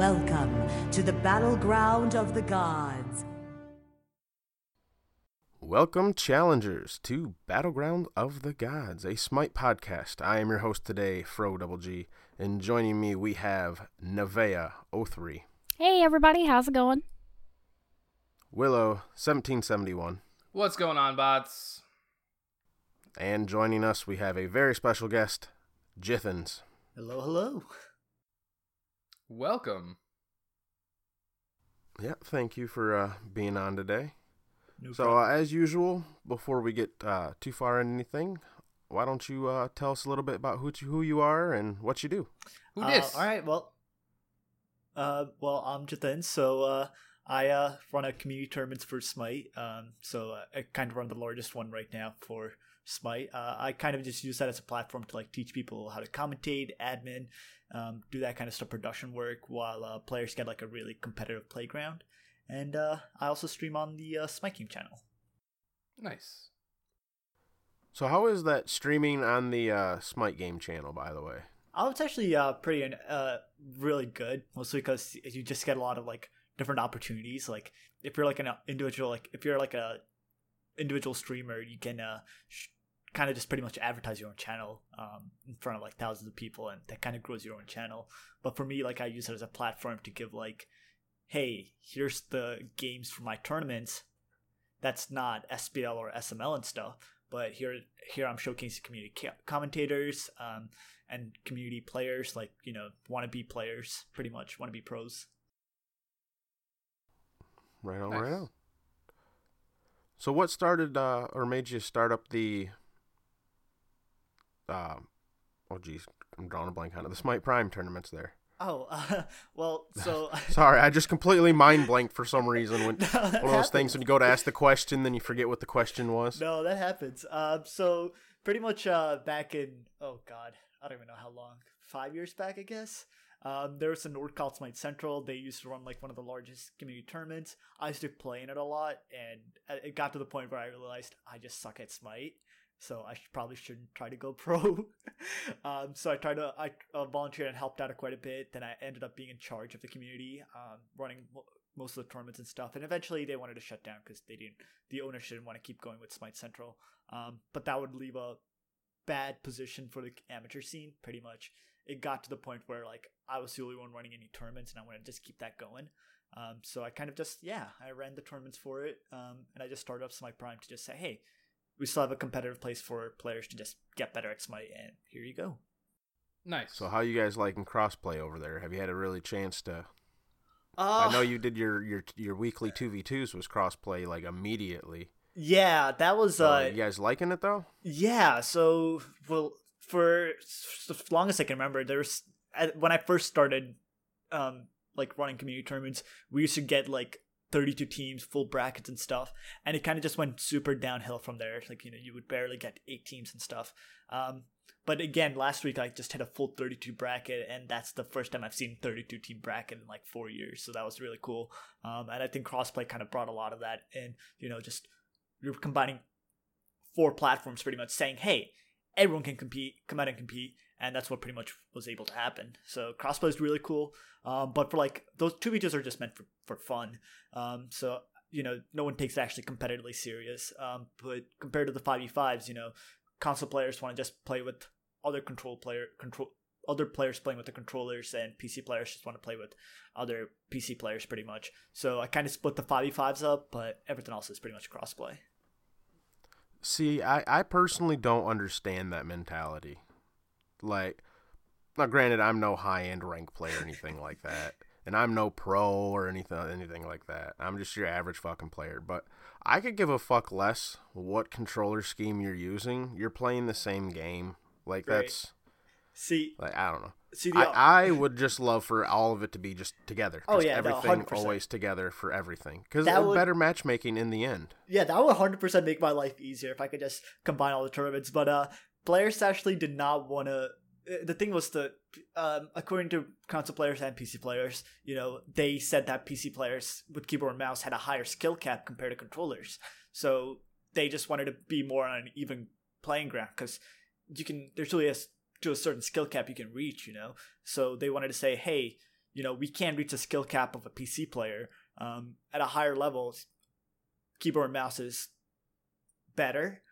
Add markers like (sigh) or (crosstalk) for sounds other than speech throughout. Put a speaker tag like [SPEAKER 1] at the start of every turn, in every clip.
[SPEAKER 1] Welcome to the battleground of the gods.
[SPEAKER 2] Welcome, challengers, to Battleground of the Gods, a Smite podcast. I am your host today, Fro Double G, and joining me we have Nevea 03,
[SPEAKER 3] Hey everybody, how's it going?
[SPEAKER 2] Willow 1771,
[SPEAKER 4] What's going on, bots?
[SPEAKER 2] and joining us we have a very special guest, Jithens.
[SPEAKER 5] Hello, hello.
[SPEAKER 4] Welcome.
[SPEAKER 2] Yeah, thank you for uh, being on today.
[SPEAKER 5] No
[SPEAKER 2] So, uh, as usual, before we get uh, too far into anything, why don't you uh, tell us a little bit about who you, who you are and what you do?
[SPEAKER 4] Who
[SPEAKER 5] Uh,
[SPEAKER 4] dis?
[SPEAKER 5] all right, well, uh, well, I'm Jathan. So, uh, I uh, run a community tournaments for Smite. Um, so uh, I kind of run the largest one right now for Smite. Uh, I kind of just use that as a platform to like teach people how to commentate, admin, um, do that kind of stuff, production work, while uh, players get like a really competitive playground. And uh, I also stream on the uh, Smite Game channel.
[SPEAKER 4] Nice.
[SPEAKER 2] So, how is that streaming on the uh, Smite Game channel, by the way?
[SPEAKER 5] Oh, it's actually uh, pretty uh, really good. Mostly because you just get a lot of like different opportunities. Like if you're like an individual, like if you're like a individual streamer, you can uh, sh- kind of just pretty much advertise your own channel um, in front of like thousands of people, and that kind of grows your own channel. But for me, like I use it as a platform to give like, hey, here's the games for my tournaments. That's not SPL or SML and stuff, but here here I'm showcasing community ca- commentators. Um, and community players, like you know, wannabe players, pretty much wannabe pros.
[SPEAKER 2] Right on,
[SPEAKER 4] Nice.
[SPEAKER 2] right on. So, what started uh, or made you start up the? Uh, oh, geez, I'm drawing a blank on it. The Smite Prime tournaments there.
[SPEAKER 5] Oh, uh, (laughs) well, so (laughs) (laughs)
[SPEAKER 2] Sorry, I just completely mind blanked for some reason. When
[SPEAKER 5] No,
[SPEAKER 2] one of those
[SPEAKER 5] happens.
[SPEAKER 2] things when you go to ask the question, then you forget what the question was.
[SPEAKER 5] No, that happens. Um, so pretty much uh, back in oh god, I don't even know how long, five years back, I guess. Um, there was a Nordcall Smite Central. They used to run like one of the largest community tournaments. I used to play in it a lot, and uh, it got to the point where I realized I just suck at Smite. So I probably shouldn't try to go (laughs) pro. um, so I tried to I uh, volunteered and helped out quite a bit. Then I ended up being in charge of the community, um, running mo- most of the tournaments and stuff. And eventually they wanted to shut down because they didn't. The owner didn't want to keep going with Smite Central. Um, but that would leave a bad position for the amateur scene. Pretty much, it got to the point where like I was the only one running any tournaments, and I wanted to just keep that going. Um, so I kind of just yeah, I ran the tournaments for it, um, and I just started up Smite Prime to just say, hey, we still have a competitive place for players to just get better at Smite, and here you go.
[SPEAKER 4] Nice.
[SPEAKER 2] So, how you guys liking crossplay over there? Have you had a really chance to?
[SPEAKER 5] Uh,
[SPEAKER 2] I know you did your your your weekly two v twos was crossplay like immediately.
[SPEAKER 5] Yeah, that was
[SPEAKER 2] So,
[SPEAKER 5] uh,
[SPEAKER 2] you guys liking it though?
[SPEAKER 5] Yeah, so well for s- as long as I can remember, there's at- when I first started um like running community tournaments, we used to get like 32 teams, full brackets and stuff, and it kind of just went super downhill from there. Like, you know, you would barely get 8 teams and stuff. Um but again, last week I just hit a full 32 bracket, and that's the first time I've seen 32 team bracket in like four years. So that was really cool. Um, and I think crossplay kind of brought a lot of that in. You know, just you're combining four platforms pretty much saying, hey, everyone can compete, come out and compete, and that's what pretty much was able to happen. So crossplay is really cool, um, but for like those two videos are just meant for for fun. Um, so you know, no one takes it actually competitively serious. Um, but compared to the five v fives, you know, console players want to just play with other control player control. Other players playing with the controllers and PC players just want to play with other PC players pretty much. So I kind of split the 5v5s up, but everything else is pretty much crossplay.
[SPEAKER 2] See, I, I personally don't understand that mentality. Like, now granted, I'm no high end rank player or anything like that, and I'm no pro or anything anything like that. I'm just your average fucking player. But I could give a fuck less what controller scheme you're using. You're playing the same game. Like
[SPEAKER 5] Right.
[SPEAKER 2] that's
[SPEAKER 5] See,
[SPEAKER 2] like I don't know.
[SPEAKER 5] see the
[SPEAKER 2] I, I (laughs) would just love for all of it to be just together.
[SPEAKER 5] Oh,
[SPEAKER 2] Just
[SPEAKER 5] yeah,
[SPEAKER 2] everything
[SPEAKER 5] 100%.
[SPEAKER 2] always together for everything because better matchmaking in the end.
[SPEAKER 5] yeah, that would 100% make my life easier if I could just combine all the tournaments. But uh, players actually did not want to. The thing was that, um, according to console players and PC players, you know, they said that PC players with keyboard and mouse had a higher skill cap compared to controllers. So they just wanted to be more on an even playing ground because you can. There's really a to a certain skill cap you can reach, you know. So they wanted to say, hey, you know we can reach a skill cap of a PC player um, at a higher level. Keyboard and mouse is better.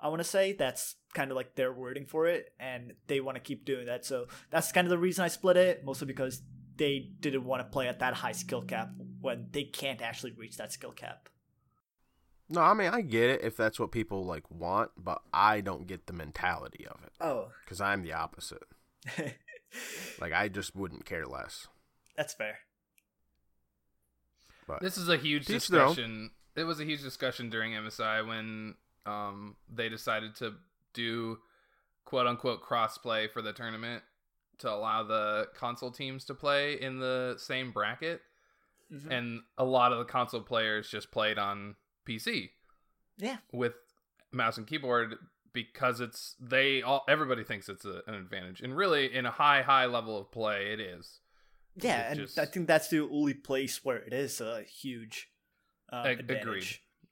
[SPEAKER 5] I want to say that's kind of like their wording for it, and they want to keep doing that. So that's kind of the reason I split it, mostly because they didn't want to play at that high skill cap when they can't actually reach that skill cap.
[SPEAKER 2] No, I mean I get it if that's what people like want, but I don't get the mentality of it
[SPEAKER 5] Oh,
[SPEAKER 2] because I'm the opposite. (laughs) Like I just wouldn't care less.
[SPEAKER 5] that's fair.
[SPEAKER 2] But
[SPEAKER 4] This is a huge
[SPEAKER 2] Teach their own.
[SPEAKER 4] discussion. It was a huge discussion during MSI when um, they decided to do quote unquote crossplay for the tournament to allow the console teams to play in the same bracket.
[SPEAKER 5] Mhm.
[SPEAKER 4] And a lot of the console players just played on PC
[SPEAKER 5] Yeah,
[SPEAKER 4] with mouse and keyboard because it's they all everybody thinks it's a, an advantage and really in a high high level of play it is
[SPEAKER 5] yeah,
[SPEAKER 4] It
[SPEAKER 5] and
[SPEAKER 4] just-
[SPEAKER 5] I think that's the only place where it is a huge uh,
[SPEAKER 4] Ag-
[SPEAKER 5] advantage.
[SPEAKER 4] agreed.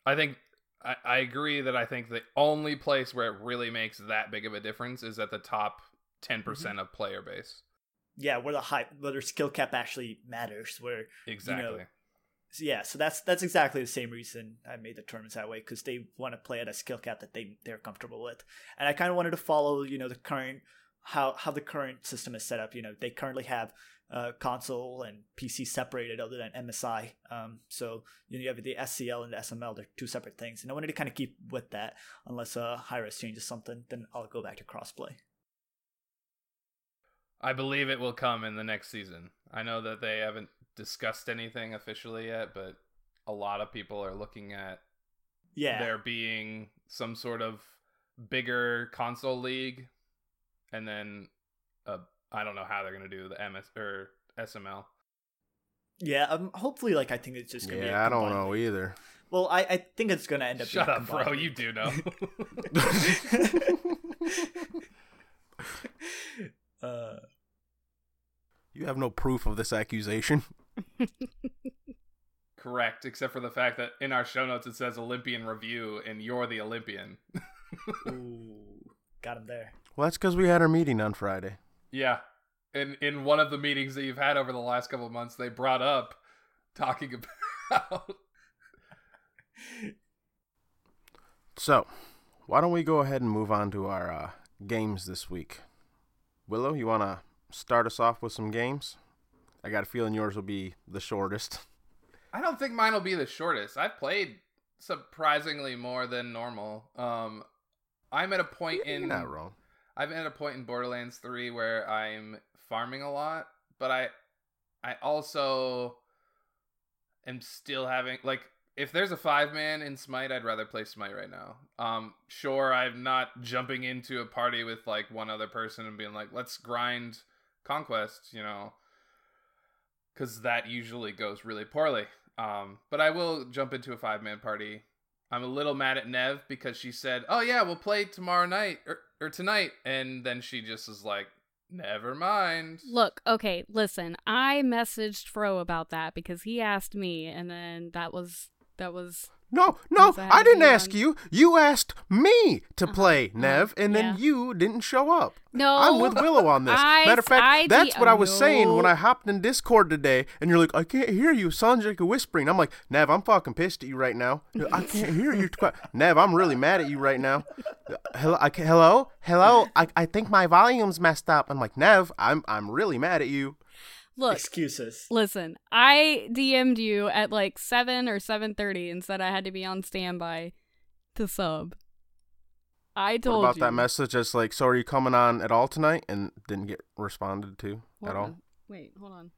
[SPEAKER 4] I think I, I agree that I think the only place where it really makes that big of a difference is at the top ten
[SPEAKER 5] Mm-hmm.
[SPEAKER 4] percent of player base.
[SPEAKER 5] Yeah, where the high, where their skill cap actually matters. Where
[SPEAKER 4] Exactly.
[SPEAKER 5] so yeah, so that's that's exactly the same reason I made the tournaments that way because they want to play at a skill cap that they they're comfortable with, and I kind of wanted to follow you know the current how how the current system is set up. You know, they currently have uh, console and PC separated other than MSI. Um, so you know you have the SCL and the SML; they're two separate things, and I wanted to kind of keep with that. Unless uh, Hi-Rez changes something, then I'll go back to crossplay.
[SPEAKER 4] I believe it will come in the next season. I know that they haven't discussed anything officially yet, but a lot of people are looking at
[SPEAKER 5] Yeah,
[SPEAKER 4] there being some sort of bigger console league, and then uh, I don't know how they're gonna do the MS or SML.
[SPEAKER 5] yeah. Um, hopefully, like I think it's just gonna be. a
[SPEAKER 2] yeah, I don't know
[SPEAKER 5] league.
[SPEAKER 2] either.
[SPEAKER 5] Well, I, I think it's gonna end up.
[SPEAKER 4] Shut
[SPEAKER 5] being
[SPEAKER 4] up, bro.
[SPEAKER 5] combined
[SPEAKER 4] You do know. (laughs) (laughs)
[SPEAKER 5] uh,
[SPEAKER 2] You have no proof of this accusation. (laughs)
[SPEAKER 4] Correct, except for the fact that in our show notes it says Olympian review, and you're the Olympian.
[SPEAKER 5] ooh, got him there.
[SPEAKER 2] Well, that's because we had our meeting on Friday.
[SPEAKER 4] Yeah, in in one of the meetings that you've had over the last couple of months, they brought up talking (laughs) about.
[SPEAKER 2] So, why don't we go ahead and move on to our uh, games this week? Willow, you want to start us off with some games? I got a feeling yours will be the shortest. (laughs)
[SPEAKER 4] I don't think mine will be the shortest. I've played surprisingly more than normal. Um, I'm at a point
[SPEAKER 2] You're
[SPEAKER 4] in
[SPEAKER 2] not wrong.
[SPEAKER 4] I'm at a point in Borderlands 3 where I'm farming a lot, but I I also am still having like if there's a five man in Smite, I'd rather play Smite right now. Um sure I'm not jumping into a party with like one other person and being like, let's grind conquest, you know. Cause that usually goes really poorly. Um, but I will jump into a five man party I'm a little mad at Nev because she said, "Oh yeah, we'll play tomorrow night or, tonight," and then she just is like, "Never mind."
[SPEAKER 3] Look, okay, listen. I messaged Fro about that because he asked me, and then that was that was
[SPEAKER 2] No, no,
[SPEAKER 3] I
[SPEAKER 2] I didn't ask
[SPEAKER 3] on-
[SPEAKER 2] you. You asked me to
[SPEAKER 3] Uh-huh,
[SPEAKER 2] play,
[SPEAKER 3] uh-huh,
[SPEAKER 2] Nev, and then
[SPEAKER 3] yeah.
[SPEAKER 2] you didn't show up.
[SPEAKER 3] no.
[SPEAKER 2] I'm with Willow on this. (laughs)
[SPEAKER 3] I-
[SPEAKER 2] Matter of fact,
[SPEAKER 3] I
[SPEAKER 2] that's
[SPEAKER 3] de-
[SPEAKER 2] what I was saying when. I hopped in Discord today, and you're like, I can't hear you. Sounds like a whispering. I'm like, Nev, I'm fucking pissed at you right now. I can't hear you. (laughs) Nev, I'm really mad at you right now. (laughs) Hello, I hello, hello. I, I think my volume's messed up. I'm like, Nev, I'm I'm really mad at you.
[SPEAKER 3] Look,
[SPEAKER 5] Excuses.
[SPEAKER 3] listen. I DM'd you at like seven or seven thirty and said I had to be on standby to sub. I
[SPEAKER 2] What
[SPEAKER 3] told
[SPEAKER 2] about
[SPEAKER 3] you.
[SPEAKER 2] that message? That's like, so are you coming on at all tonight? And didn't get responded to
[SPEAKER 3] Hold
[SPEAKER 2] at all.
[SPEAKER 3] Wait, hold on.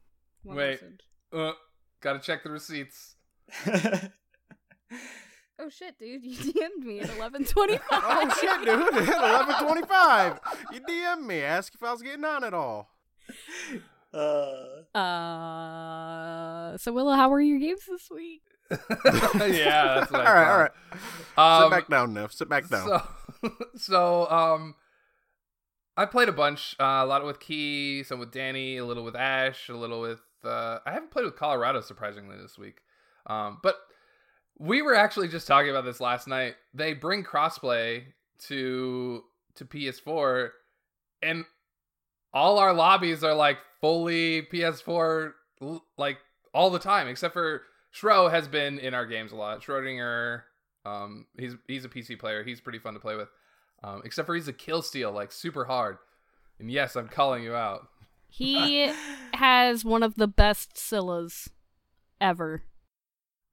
[SPEAKER 3] What
[SPEAKER 4] Wait. Uh, gotta check the receipts. (laughs)
[SPEAKER 3] Oh shit, dude! You (laughs) DM'd me at eleven twenty-five. (laughs)
[SPEAKER 2] Oh shit, dude! At eleven twenty-five, you DM'd me, ask if I was getting on at all.
[SPEAKER 5] Uh,
[SPEAKER 3] Uh, so Willow, how were your games this week? (laughs)
[SPEAKER 4] yeah, that's what (laughs)
[SPEAKER 2] all right, all
[SPEAKER 4] I
[SPEAKER 2] right.
[SPEAKER 4] thought.
[SPEAKER 2] Sit
[SPEAKER 4] Um,
[SPEAKER 2] back down, Nev. Sit back down.
[SPEAKER 4] So, (laughs) so um, I played a bunch. Uh, a lot with Key, some with Danny, a little with Ash, a little with. Uh, I haven't played with Colorado surprisingly this week. Um, but we were actually just talking about this last night. They bring crossplay to to PS4, and all our lobbies are like fully PS4 like all the time, except for Shro has been in our games a lot. Schrodinger, um, he's he's a PC player. He's pretty fun to play with. Um, except for he's a kill steal, like super hard. And yes, I'm calling you out.
[SPEAKER 3] He (laughs) has one of the best Scyllas ever.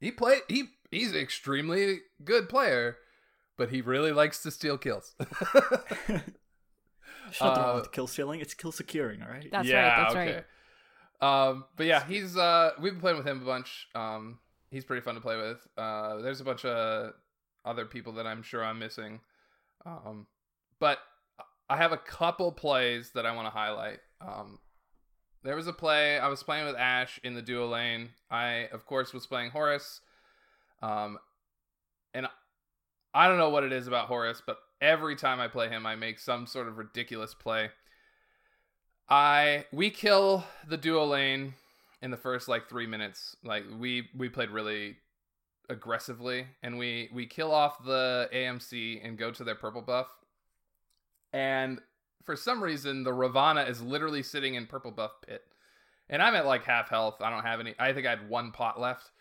[SPEAKER 4] He play he he's an extremely good player, but he really likes to steal kills. (laughs) (laughs)
[SPEAKER 5] Shut
[SPEAKER 4] Uh,
[SPEAKER 5] down with kill stealing. It's kill securing. All right.
[SPEAKER 3] That's right. That's right.
[SPEAKER 4] Um, but yeah, he's uh, we've been playing with him a bunch. Um, he's pretty fun to play with. Uh, there's a bunch of other people that I'm sure I'm missing. Um, but I have a couple plays that I want to highlight. Um, there was a play I was playing with Ash in the duo lane. I of course was playing Horus. Um, and I don't know what it is about Horus, but every time I play him, I make some sort of ridiculous play. I we kill the duo lane in the first like three minutes. Like we we played really aggressively, and we we kill off the AMC and go to their purple buff. And for some reason, the Ravana is literally sitting in purple buff pit, and I'm at like half health. I don't have any. I think I had one pot left,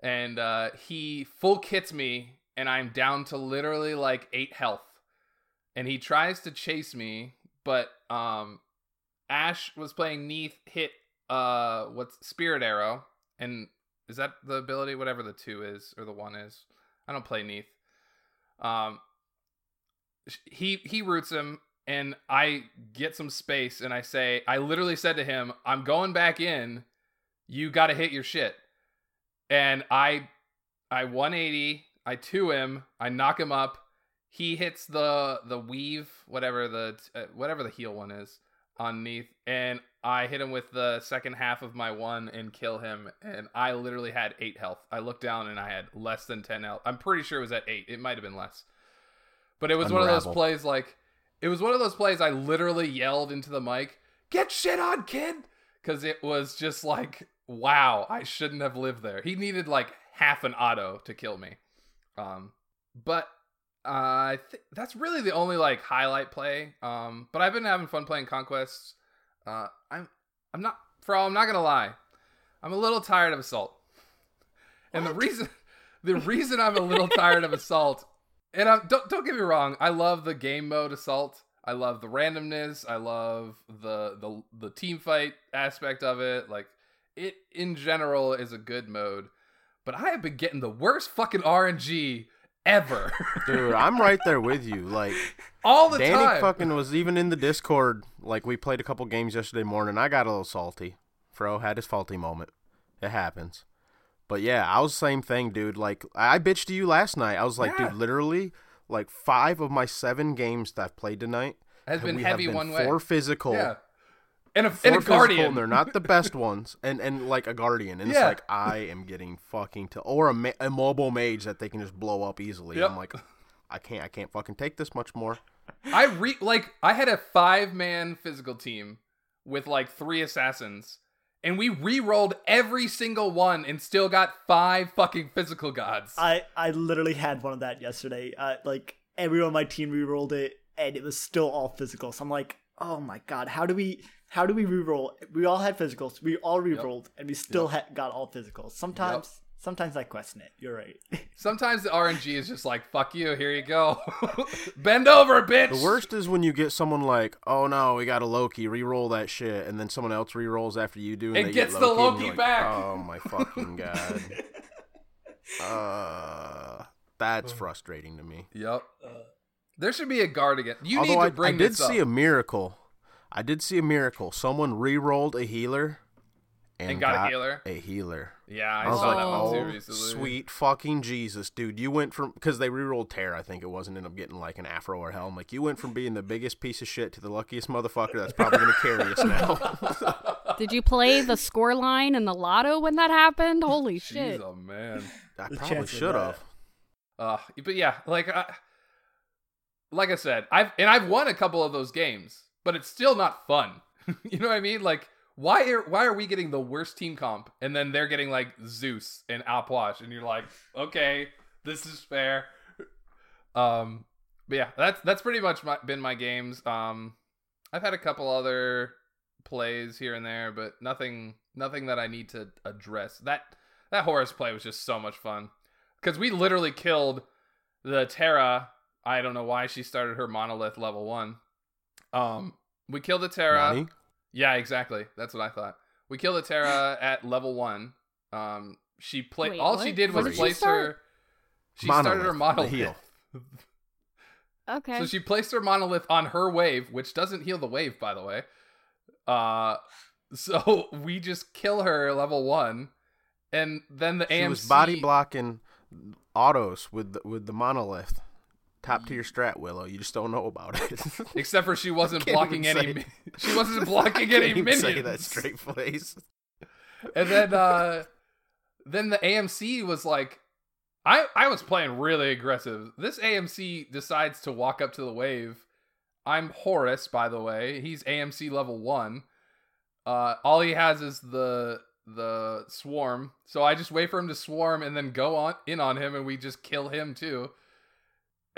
[SPEAKER 4] and uh, he full kits me, and I'm down to literally like eight health. And he tries to chase me, but um, Ash was playing Neith hit uh what's Spirit Arrow and is that the ability whatever the 2 is or the 1 is. I don't play Neith. Um he he roots him and I get some space and I say I literally said to him, "I'm going back in. You got to hit your shit." And I I 180, I 2 him, I knock him up. He hits the the weave, whatever the uh, whatever the heel one is on underneath and I hit him with the second half of my one and kill him and I literally had 8 health. I looked down and I had less than 10 health. I'm pretty sure it was at 8. It might have been less. But it was one of those plays like it was one of those plays I literally yelled into the mic, "Get shit on, kid." Cuz it was just like, wow, I shouldn't have lived there. He needed like half an auto to kill me. Um but uh, I think that's really the only like highlight play. Um, but I've been having fun playing conquests. Uh, I'm I'm not for all. I'm not gonna lie. I'm a little tired of assault, and the reason (laughs) the reason I'm a little tired of assault, and I'm, don't don't get me wrong. I love the game mode assault. I love the randomness. I love the the the team fight aspect of it. Like it in general is a good mode. But I have been getting the worst fucking RNG ever.
[SPEAKER 2] Dude, I'm right there with you. Like (laughs)
[SPEAKER 4] all the
[SPEAKER 2] Danny
[SPEAKER 4] time.
[SPEAKER 2] fucking was even in the Discord. Like we played a couple games yesterday morning. I got a little salty. Fro had his faulty moment. It happens. But yeah, I was the same thing, dude. Like I bitched to you last night. I was like,
[SPEAKER 4] Yeah.
[SPEAKER 2] dude, literally, like five of my seven games that I've played tonight
[SPEAKER 4] has been heavy
[SPEAKER 2] have been
[SPEAKER 4] one way.
[SPEAKER 2] four physical.
[SPEAKER 4] yeah, and a, and a guardian.
[SPEAKER 2] and they're not the best ones, and and like a guardian, and
[SPEAKER 4] Yeah.
[SPEAKER 2] it's like I am getting fucking to, or a, ma- a mobile mage that they can just blow up easily.
[SPEAKER 4] Yep.
[SPEAKER 2] I'm like, I can't, I can't fucking take this much more.
[SPEAKER 4] I re like I had a five man physical team with like three assassins, and we re-rolled every single one and still got five fucking physical gods.
[SPEAKER 5] I I literally had one of that yesterday. Uh, like everyone on my team re-rolled it, and it was still all physical. So I'm like, oh my god, how do we how do we re-roll? We all had physicals. We all re-rolled, and we still ha- got all physicals. Sometimes sometimes I question it. You're right. (laughs)
[SPEAKER 4] Sometimes the RNG is just like fuck you. Here you go. (laughs) Bend over, bitch.
[SPEAKER 2] The worst is when you get someone like, oh no, we got a Loki, re-roll that shit, and then someone else re-rolls after you do, and
[SPEAKER 4] It
[SPEAKER 2] they
[SPEAKER 4] gets
[SPEAKER 2] get
[SPEAKER 4] the
[SPEAKER 2] Loki, and
[SPEAKER 4] Loki
[SPEAKER 2] like,
[SPEAKER 4] back.
[SPEAKER 2] Oh my fucking (laughs) god. uh, that's frustrating to me.
[SPEAKER 4] Yep. There should be a guard again. You
[SPEAKER 2] Although
[SPEAKER 4] need to
[SPEAKER 2] I,
[SPEAKER 4] bring
[SPEAKER 2] I did
[SPEAKER 4] this
[SPEAKER 2] see
[SPEAKER 4] up.
[SPEAKER 2] a miracle. I did see a miracle. Someone re-rolled a healer and,
[SPEAKER 4] And got a healer?
[SPEAKER 2] A healer.
[SPEAKER 4] Yeah, I,
[SPEAKER 2] I was
[SPEAKER 4] saw
[SPEAKER 2] like,
[SPEAKER 4] that one too
[SPEAKER 2] oh,
[SPEAKER 4] recently.
[SPEAKER 2] sweet fucking Jesus, dude. You went from, because they re-rolled Tear, I think it was, and ended up getting like an Aphro or helm. Like, you went from being the biggest piece of shit to the luckiest motherfucker that's probably going to carry us (laughs) now.
[SPEAKER 3] Did you play the score line and the lotto when that happened? Holy
[SPEAKER 4] She's
[SPEAKER 3] shit.
[SPEAKER 4] a man.
[SPEAKER 2] I
[SPEAKER 5] The
[SPEAKER 2] probably should have.
[SPEAKER 4] Uh, but yeah, like I, like I said, I've and I've won a couple of those games, but it's still not fun. (laughs) you know what I mean? Like why are why are we getting the worst team comp and then they're getting like Zeus and Alpwash and you're like, okay, this is fair. Um, but yeah, that's that's pretty much my, been my games. Um, I've had a couple other plays here and there, but nothing nothing that I need to address. That that Horus play was just so much fun because we literally killed the Terra. I don't know why she started her monolith level one. Um, we kill the Terra.
[SPEAKER 2] Nani?
[SPEAKER 4] Yeah, exactly. That's what I thought. We kill the Terra (laughs) at level one. Um, she played.
[SPEAKER 3] Wait,
[SPEAKER 4] all she did was
[SPEAKER 3] did she
[SPEAKER 4] place
[SPEAKER 3] start?
[SPEAKER 4] her. She started her
[SPEAKER 2] Monolith,
[SPEAKER 4] monolith.
[SPEAKER 2] heal. (laughs)
[SPEAKER 3] Okay.
[SPEAKER 4] So she placed her monolith on her wave, which doesn't heal the wave, by the way. Uh, (laughs) so we just kill her level one, and then the
[SPEAKER 2] She
[SPEAKER 4] AMC
[SPEAKER 2] was body blocking autos with the, with the monolith. Top tier strat, Willow. You just don't know about it. (laughs)
[SPEAKER 4] Except for she wasn't blocking any. mi- (laughs) She wasn't blocking any minions.
[SPEAKER 2] Say that straight face.
[SPEAKER 4] and then uh (laughs) then the AMC was like I I was playing really aggressive. This AMC decides to walk up to the wave. I'm Horus, by the way. He's AMC level 1. Uh all he has is the the swarm. So I just wait for him to swarm and then go on in on him and we just kill him too.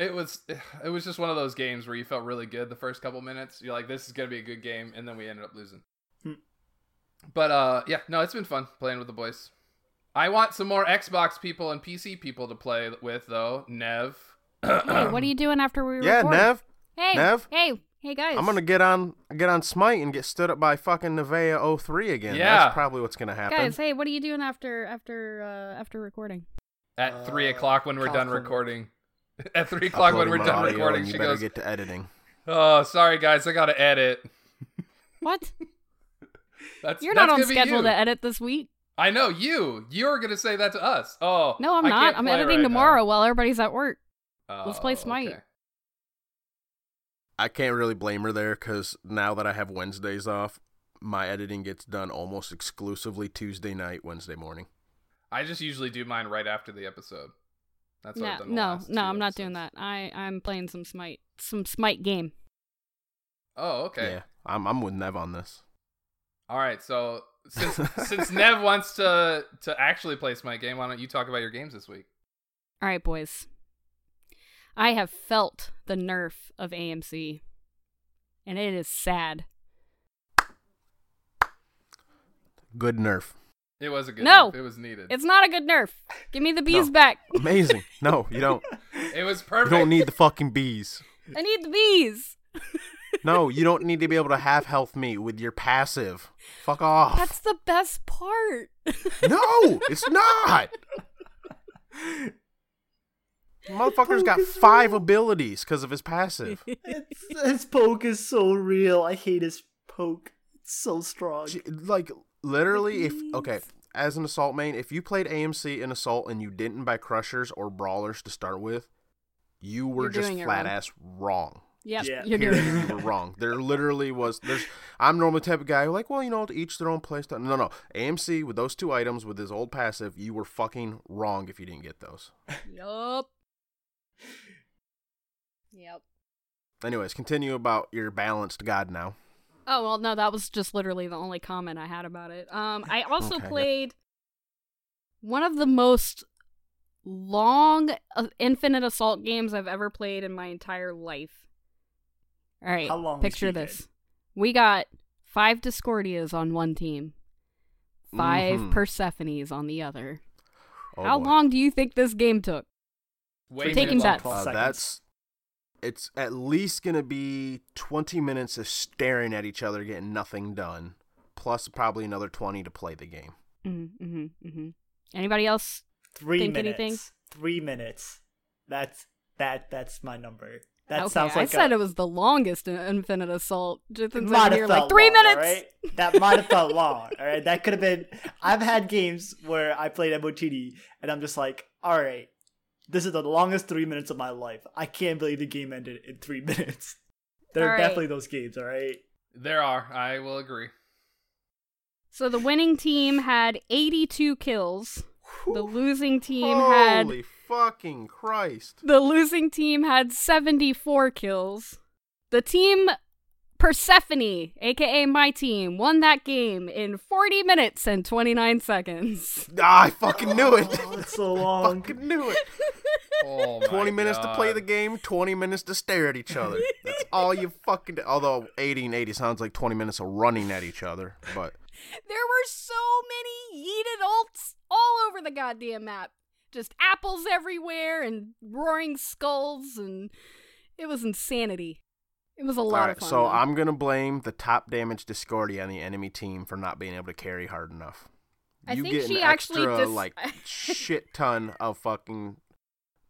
[SPEAKER 4] It was (sighs) it was just one of those games where you felt really good the first couple minutes. You're like this is going to be a good game and then we ended up losing. But uh yeah, no, it's been fun playing with the boys. I want some more Xbox people and PC people to play with though. Nev. (clears throat)
[SPEAKER 3] hey, what are you doing after we
[SPEAKER 2] Yeah,
[SPEAKER 3] record?
[SPEAKER 2] Nev.
[SPEAKER 3] Hey,
[SPEAKER 2] Nev?
[SPEAKER 3] hey, hey, guys.
[SPEAKER 2] I'm gonna get on get on Smite and get stood up by fucking Nevea 03 again.
[SPEAKER 4] Yeah.
[SPEAKER 2] That's probably what's gonna happen.
[SPEAKER 3] Guys, hey, what are you doing after after uh after recording?
[SPEAKER 4] At three
[SPEAKER 5] Uh,
[SPEAKER 4] o'clock when we're done
[SPEAKER 5] California.
[SPEAKER 4] recording. (laughs) At three o'clock when we're done recording,
[SPEAKER 2] and you
[SPEAKER 4] she
[SPEAKER 2] better
[SPEAKER 4] goes,
[SPEAKER 2] get to editing.
[SPEAKER 4] "Oh, sorry guys, I gotta edit." (laughs)
[SPEAKER 3] What? (laughs)
[SPEAKER 4] That's
[SPEAKER 3] You're
[SPEAKER 4] that's
[SPEAKER 3] not on schedule
[SPEAKER 4] you.
[SPEAKER 3] to edit this week.
[SPEAKER 4] I know you. You're gonna say that to us. Oh
[SPEAKER 3] No, I'm
[SPEAKER 4] I
[SPEAKER 3] not. I'm editing
[SPEAKER 4] right
[SPEAKER 3] tomorrow while everybody's at work.
[SPEAKER 4] now.
[SPEAKER 3] Let's play
[SPEAKER 4] Oh,
[SPEAKER 3] Smite.
[SPEAKER 4] okay.
[SPEAKER 2] I can't really blame her there because now that I have Wednesdays off, my editing gets done almost exclusively Tuesday night, Wednesday morning.
[SPEAKER 4] I just usually do mine right after the episode. That's what
[SPEAKER 3] No,
[SPEAKER 4] I've done the
[SPEAKER 3] no,
[SPEAKER 4] last
[SPEAKER 3] no, I'm not doing that. I I'm playing some Smite, some Smite game.
[SPEAKER 4] Oh, okay.
[SPEAKER 2] Yeah, I'm I'm with Nev on this.
[SPEAKER 4] All right. So (laughs) since since Nev wants to to actually play Smite game, why don't you talk about your games this week?
[SPEAKER 3] All right, boys. I have felt the nerf of AMC, and it is sad.
[SPEAKER 2] Good nerf.
[SPEAKER 4] It was a good.
[SPEAKER 3] No!
[SPEAKER 4] nerf. it was needed.
[SPEAKER 3] It's not a good nerf. Give me the bees
[SPEAKER 2] No.
[SPEAKER 3] back. (laughs)
[SPEAKER 2] Amazing. No, you don't.
[SPEAKER 4] It was perfect.
[SPEAKER 2] You don't need the fucking bees.
[SPEAKER 3] I need the bees. (laughs)
[SPEAKER 2] No, you don't need to be able to have health me with your passive. Fuck off.
[SPEAKER 3] That's the best part. (laughs)
[SPEAKER 2] No, it's not. Motherfucker's got five abilities because of his passive.
[SPEAKER 5] It's, his poke is so real. I hate his poke. It's so strong.
[SPEAKER 2] Like literally, if okay, as an assault main, if you played AMC in assault and you didn't buy crushers or brawlers to start with, you were
[SPEAKER 3] You're
[SPEAKER 2] just
[SPEAKER 3] doing it
[SPEAKER 2] flat
[SPEAKER 3] wrong.
[SPEAKER 2] ass wrong.
[SPEAKER 3] Yep,
[SPEAKER 5] Yeah.
[SPEAKER 3] you're doing it.
[SPEAKER 2] You were wrong. There literally was. There's. I'm normally the type of guy who like, well, you know, to each their own play style. No, no. AMC with those two items with his old passive, you were fucking wrong if you didn't get those.
[SPEAKER 3] Yup. Yep.
[SPEAKER 2] Anyways, continue about your balanced god now.
[SPEAKER 3] Oh well, no, that was just literally the only comment I had about it. Um, I (laughs) also
[SPEAKER 2] Okay, yep.
[SPEAKER 3] played one of the most long uh, Infinite Assault games I've ever played in my entire life. All right,
[SPEAKER 5] How long
[SPEAKER 3] picture this: we got five Discordias on one team, 5
[SPEAKER 2] Mhm.
[SPEAKER 3] Persephones on the other.
[SPEAKER 2] Oh,
[SPEAKER 3] How
[SPEAKER 2] boy.
[SPEAKER 3] long do you think this game took?
[SPEAKER 4] Way too
[SPEAKER 3] Taking
[SPEAKER 4] long.
[SPEAKER 3] bets.
[SPEAKER 2] Uh, that's. It's at least gonna be 20 minutes of staring at each other, getting nothing done, plus probably another 20 to play the game.
[SPEAKER 3] Mm-hmm, mm-hmm, mm-hmm. Anybody else?
[SPEAKER 5] three
[SPEAKER 3] think
[SPEAKER 5] minutes.
[SPEAKER 3] anything?
[SPEAKER 5] Three minutes. That's that. That's my number. That
[SPEAKER 3] okay,
[SPEAKER 5] sounds like
[SPEAKER 3] I said
[SPEAKER 5] a,
[SPEAKER 3] it was the longest in- Infinite Assault.
[SPEAKER 5] It
[SPEAKER 3] Jason's
[SPEAKER 5] might
[SPEAKER 3] over here
[SPEAKER 5] have
[SPEAKER 3] like three
[SPEAKER 5] long,
[SPEAKER 3] minutes.
[SPEAKER 5] alright? That might have felt long. (laughs) All right, that could have been. I've had games where I played MOTD and I'm just like, all right, this is the longest three minutes of my life. I can't believe the game ended in three (laughs) minutes. There are
[SPEAKER 3] All right.
[SPEAKER 5] definitely those games. All right.
[SPEAKER 4] There are. I will agree.
[SPEAKER 3] So the winning team had 82 kills. The losing team had
[SPEAKER 2] Holy fucking Christ!
[SPEAKER 3] the losing team had 74 kills. The team Persephone, aka my team, won that game in 40 minutes and 29 seconds. (laughs)
[SPEAKER 2] Ah, I fucking knew it. (laughs)
[SPEAKER 5] Oh, it's so long.
[SPEAKER 2] I fucking knew it. (laughs)
[SPEAKER 4] Oh my
[SPEAKER 2] 20 minutes to play the game, 20 minutes to stare at each other. That's all you fucking do. Although 80 and 80 sounds like 20 minutes of running at each other, but
[SPEAKER 3] There were so many yeeted ults all over the goddamn map. Just apples everywhere and roaring skulls, and it was insanity. It was a lot
[SPEAKER 2] Alright,
[SPEAKER 3] of fun.
[SPEAKER 2] so
[SPEAKER 3] though.
[SPEAKER 2] I'm going to blame the top damage Discordia on the enemy team for not being able to carry hard enough.
[SPEAKER 3] I
[SPEAKER 2] you
[SPEAKER 3] think
[SPEAKER 2] get
[SPEAKER 3] she
[SPEAKER 2] an
[SPEAKER 3] actually
[SPEAKER 2] extra
[SPEAKER 3] dis-
[SPEAKER 2] like (laughs) shit ton of fucking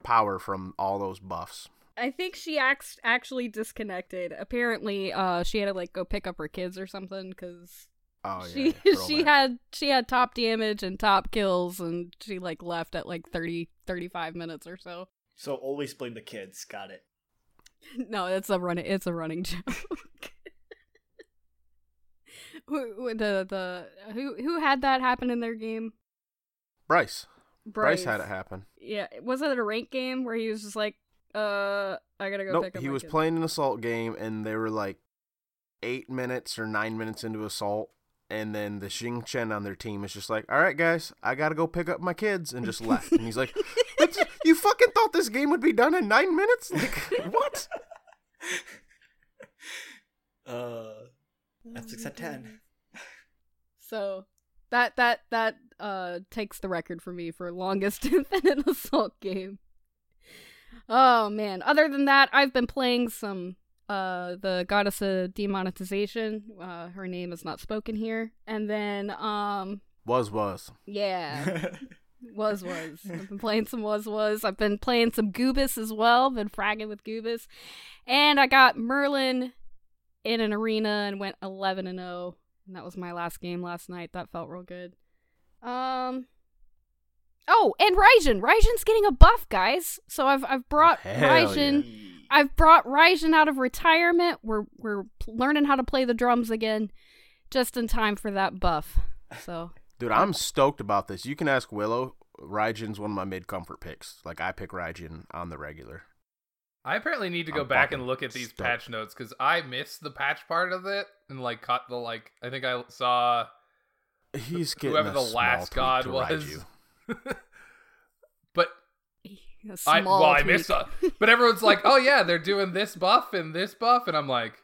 [SPEAKER 2] power from all those buffs.
[SPEAKER 3] I think she ax- actually disconnected. Apparently, uh, she had to like go pick up her kids or something because
[SPEAKER 2] Oh
[SPEAKER 3] she
[SPEAKER 2] yeah. (laughs)
[SPEAKER 3] she
[SPEAKER 2] throwback.
[SPEAKER 3] had she had top damage and top kills, and she like left at like 30, 35 minutes or so.
[SPEAKER 5] So always blame the kids. Got it. (laughs)
[SPEAKER 3] No, it's a running it's a running (laughs) joke. Who- the the who who had that happen in their game?
[SPEAKER 2] Bryce. Bryce had it happen.
[SPEAKER 3] Yeah, was it a rank game where he was just like, uh, I gotta go
[SPEAKER 2] Nope,
[SPEAKER 3] pick up
[SPEAKER 2] he was
[SPEAKER 3] kids?
[SPEAKER 2] playing an assault game, and they were like eight minutes or nine minutes into assault, and then the Xing Tian on their team is just like, "All right, guys, I gotta go pick up my kids," and just left. and he's like, (laughs) "What? "You fucking thought this game would be done in nine minutes? Like (laughs) what?"
[SPEAKER 5] Uh, F6 at 10.
[SPEAKER 3] So that that that uh takes the record for me for longest (laughs) infinite assault game. Oh man. Other than that, I've been playing some uh the goddess of demonetization. Uh her name is not spoken here. And then um
[SPEAKER 2] Was was.
[SPEAKER 3] yeah. (laughs) Was was. I've been playing some was was. I've been playing some Goobus as well. Been fragging with Goobus. And I got Merlin in an arena and went 11 and 0. And that was my last game last night. That felt real good. Um Oh, and Raijin. Raijin's getting a buff, guys. So I've I've brought
[SPEAKER 2] Hell
[SPEAKER 3] Raijin. I've brought Raijin out of retirement. We're we're learning how to play the drums again just in time for that buff. So
[SPEAKER 2] Dude, I'm stoked about this. You can ask Willow. Raijin's one of my mid comfort picks. Like I pick Raijin on the regular.
[SPEAKER 4] I apparently need to go
[SPEAKER 2] I'm
[SPEAKER 4] back and look at these
[SPEAKER 2] stoked.
[SPEAKER 4] patch notes because I missed the patch part of it and like caught the like. I think I saw
[SPEAKER 2] He's getting
[SPEAKER 4] whoever the last god
[SPEAKER 2] to
[SPEAKER 4] was.
[SPEAKER 2] Raiju. (laughs)
[SPEAKER 4] but
[SPEAKER 3] a
[SPEAKER 4] I
[SPEAKER 3] small
[SPEAKER 4] well I missed. A, (laughs) but everyone's like, "Oh yeah, they're doing this buff and this buff," and I'm like,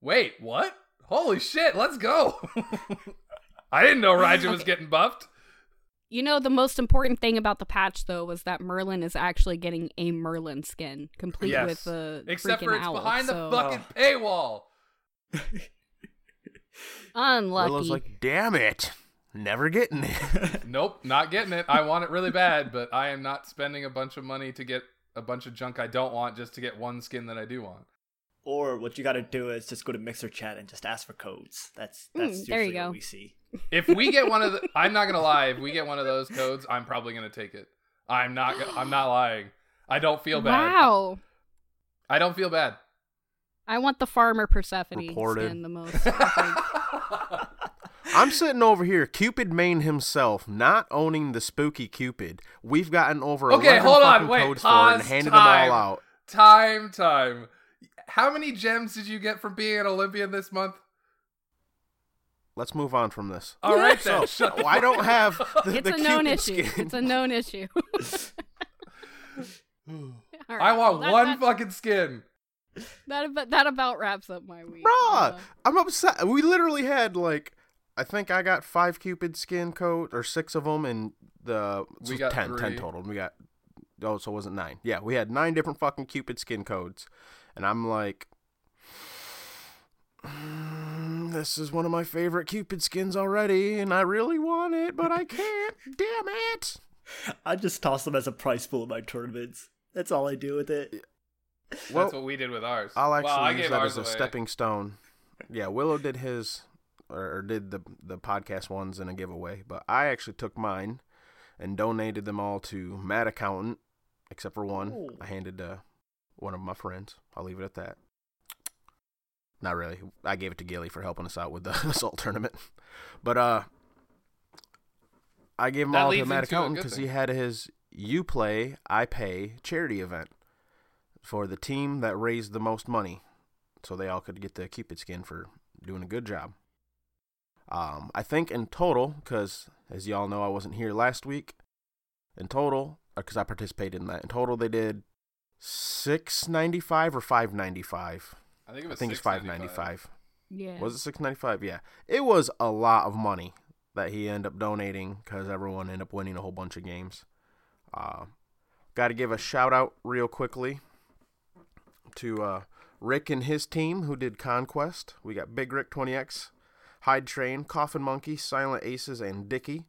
[SPEAKER 4] "Wait, what? Holy shit, let's go!" (laughs) I didn't know Raijin was (laughs) getting buffed.
[SPEAKER 3] You know, the most important thing about the patch, though, was that Merlin is actually getting a Merlin skin, complete
[SPEAKER 4] Yes.
[SPEAKER 3] with the
[SPEAKER 4] Except
[SPEAKER 3] freaking
[SPEAKER 4] for it's
[SPEAKER 3] owl.
[SPEAKER 4] behind
[SPEAKER 3] so-
[SPEAKER 4] the fucking paywall.
[SPEAKER 3] Unlucky.
[SPEAKER 2] Willow's like, damn it, never getting it. (laughs)
[SPEAKER 4] Nope, not getting it. I want it really bad, but I am not spending a bunch of money to get a bunch of junk I don't want just to get one skin that I do want.
[SPEAKER 5] Or what you gotta do is just go to Mixer Chat and just ask for codes. That's
[SPEAKER 3] Hmm,
[SPEAKER 5] that's
[SPEAKER 3] there you
[SPEAKER 5] usually
[SPEAKER 3] go.
[SPEAKER 5] what we see.
[SPEAKER 4] If we get one of the, I'm not gonna lie. If we get one of those codes, I'm probably gonna take it. I'm not. I'm not lying. I don't feel bad.
[SPEAKER 3] Wow.
[SPEAKER 4] I don't feel bad.
[SPEAKER 3] I want the farmer Persephone
[SPEAKER 2] Reported.
[SPEAKER 3] skin the most. I think. (laughs)
[SPEAKER 2] I'm sitting over here, Cupid Main himself, not owning the spooky Cupid. We've gotten over
[SPEAKER 4] Okay, hold on, wait,
[SPEAKER 2] codes for it and handed
[SPEAKER 4] time.
[SPEAKER 2] them all out.
[SPEAKER 4] time, time. How many gems did you get from being an Olympian this month?
[SPEAKER 2] Let's move on from this.
[SPEAKER 4] All right
[SPEAKER 2] So,
[SPEAKER 4] then. Shut the
[SPEAKER 2] I don't have the,
[SPEAKER 3] it's
[SPEAKER 2] the
[SPEAKER 3] a known
[SPEAKER 2] Cupid
[SPEAKER 3] issue.
[SPEAKER 2] skin.
[SPEAKER 3] It's a known issue. All right,
[SPEAKER 4] I want
[SPEAKER 3] well, that-
[SPEAKER 4] one
[SPEAKER 3] that,
[SPEAKER 4] fucking skin.
[SPEAKER 3] That about, that about wraps up my week.
[SPEAKER 2] Bruh,
[SPEAKER 3] Uh,
[SPEAKER 2] I'm upset. We literally had like, I think I got five Cupid skin coat or six of them, and the
[SPEAKER 4] We got
[SPEAKER 2] 10, 10
[SPEAKER 4] three.
[SPEAKER 2] total. We got oh, so it wasn't nine. Yeah, we had nine different fucking Cupid skin codes, and I'm like, "Mm, this is one of my favorite Cupid skins already, and I really want it, but I can't. (laughs) Damn it!
[SPEAKER 5] I just toss them as a prize pool in my tournaments. That's all I do with it.
[SPEAKER 2] Well,
[SPEAKER 4] That's what we did with ours.
[SPEAKER 2] I'll actually
[SPEAKER 4] well, I
[SPEAKER 2] use that as a
[SPEAKER 4] away.
[SPEAKER 2] stepping stone. Yeah, Willow did his or, or did the the podcast ones in a giveaway, but I actually took mine and donated them all to Mad Accountant, except for one.
[SPEAKER 5] Ooh.
[SPEAKER 2] I handed to one of my friends. I'll leave it at that. Not really. I gave it to Gilly for helping us out with the (laughs) assault tournament, but uh, I gave him
[SPEAKER 4] That
[SPEAKER 2] all to
[SPEAKER 4] leads
[SPEAKER 2] Mad
[SPEAKER 4] into a
[SPEAKER 2] Accountant because he had his "You Play, I Pay" charity event for the team that raised the most money. so they all could get the Cupid skin for doing a good job. Um, I think in total, because as y'all know, I wasn't here last week. In total, because I participated in that. In total, they did six ninety five or five ninety five.
[SPEAKER 4] I think it was.
[SPEAKER 2] I think it's five ninety five.
[SPEAKER 3] Yeah.
[SPEAKER 2] Was it six ninety five? Yeah, it was a lot of money that he ended up donating because everyone ended up winning a whole bunch of games. Uh, Got to give a shout out real quickly to uh, Rick and his team who did Conquest. We got Big Rick 20X, Hyde Train, Coffin Monkey, Silent Aces, and Dicky.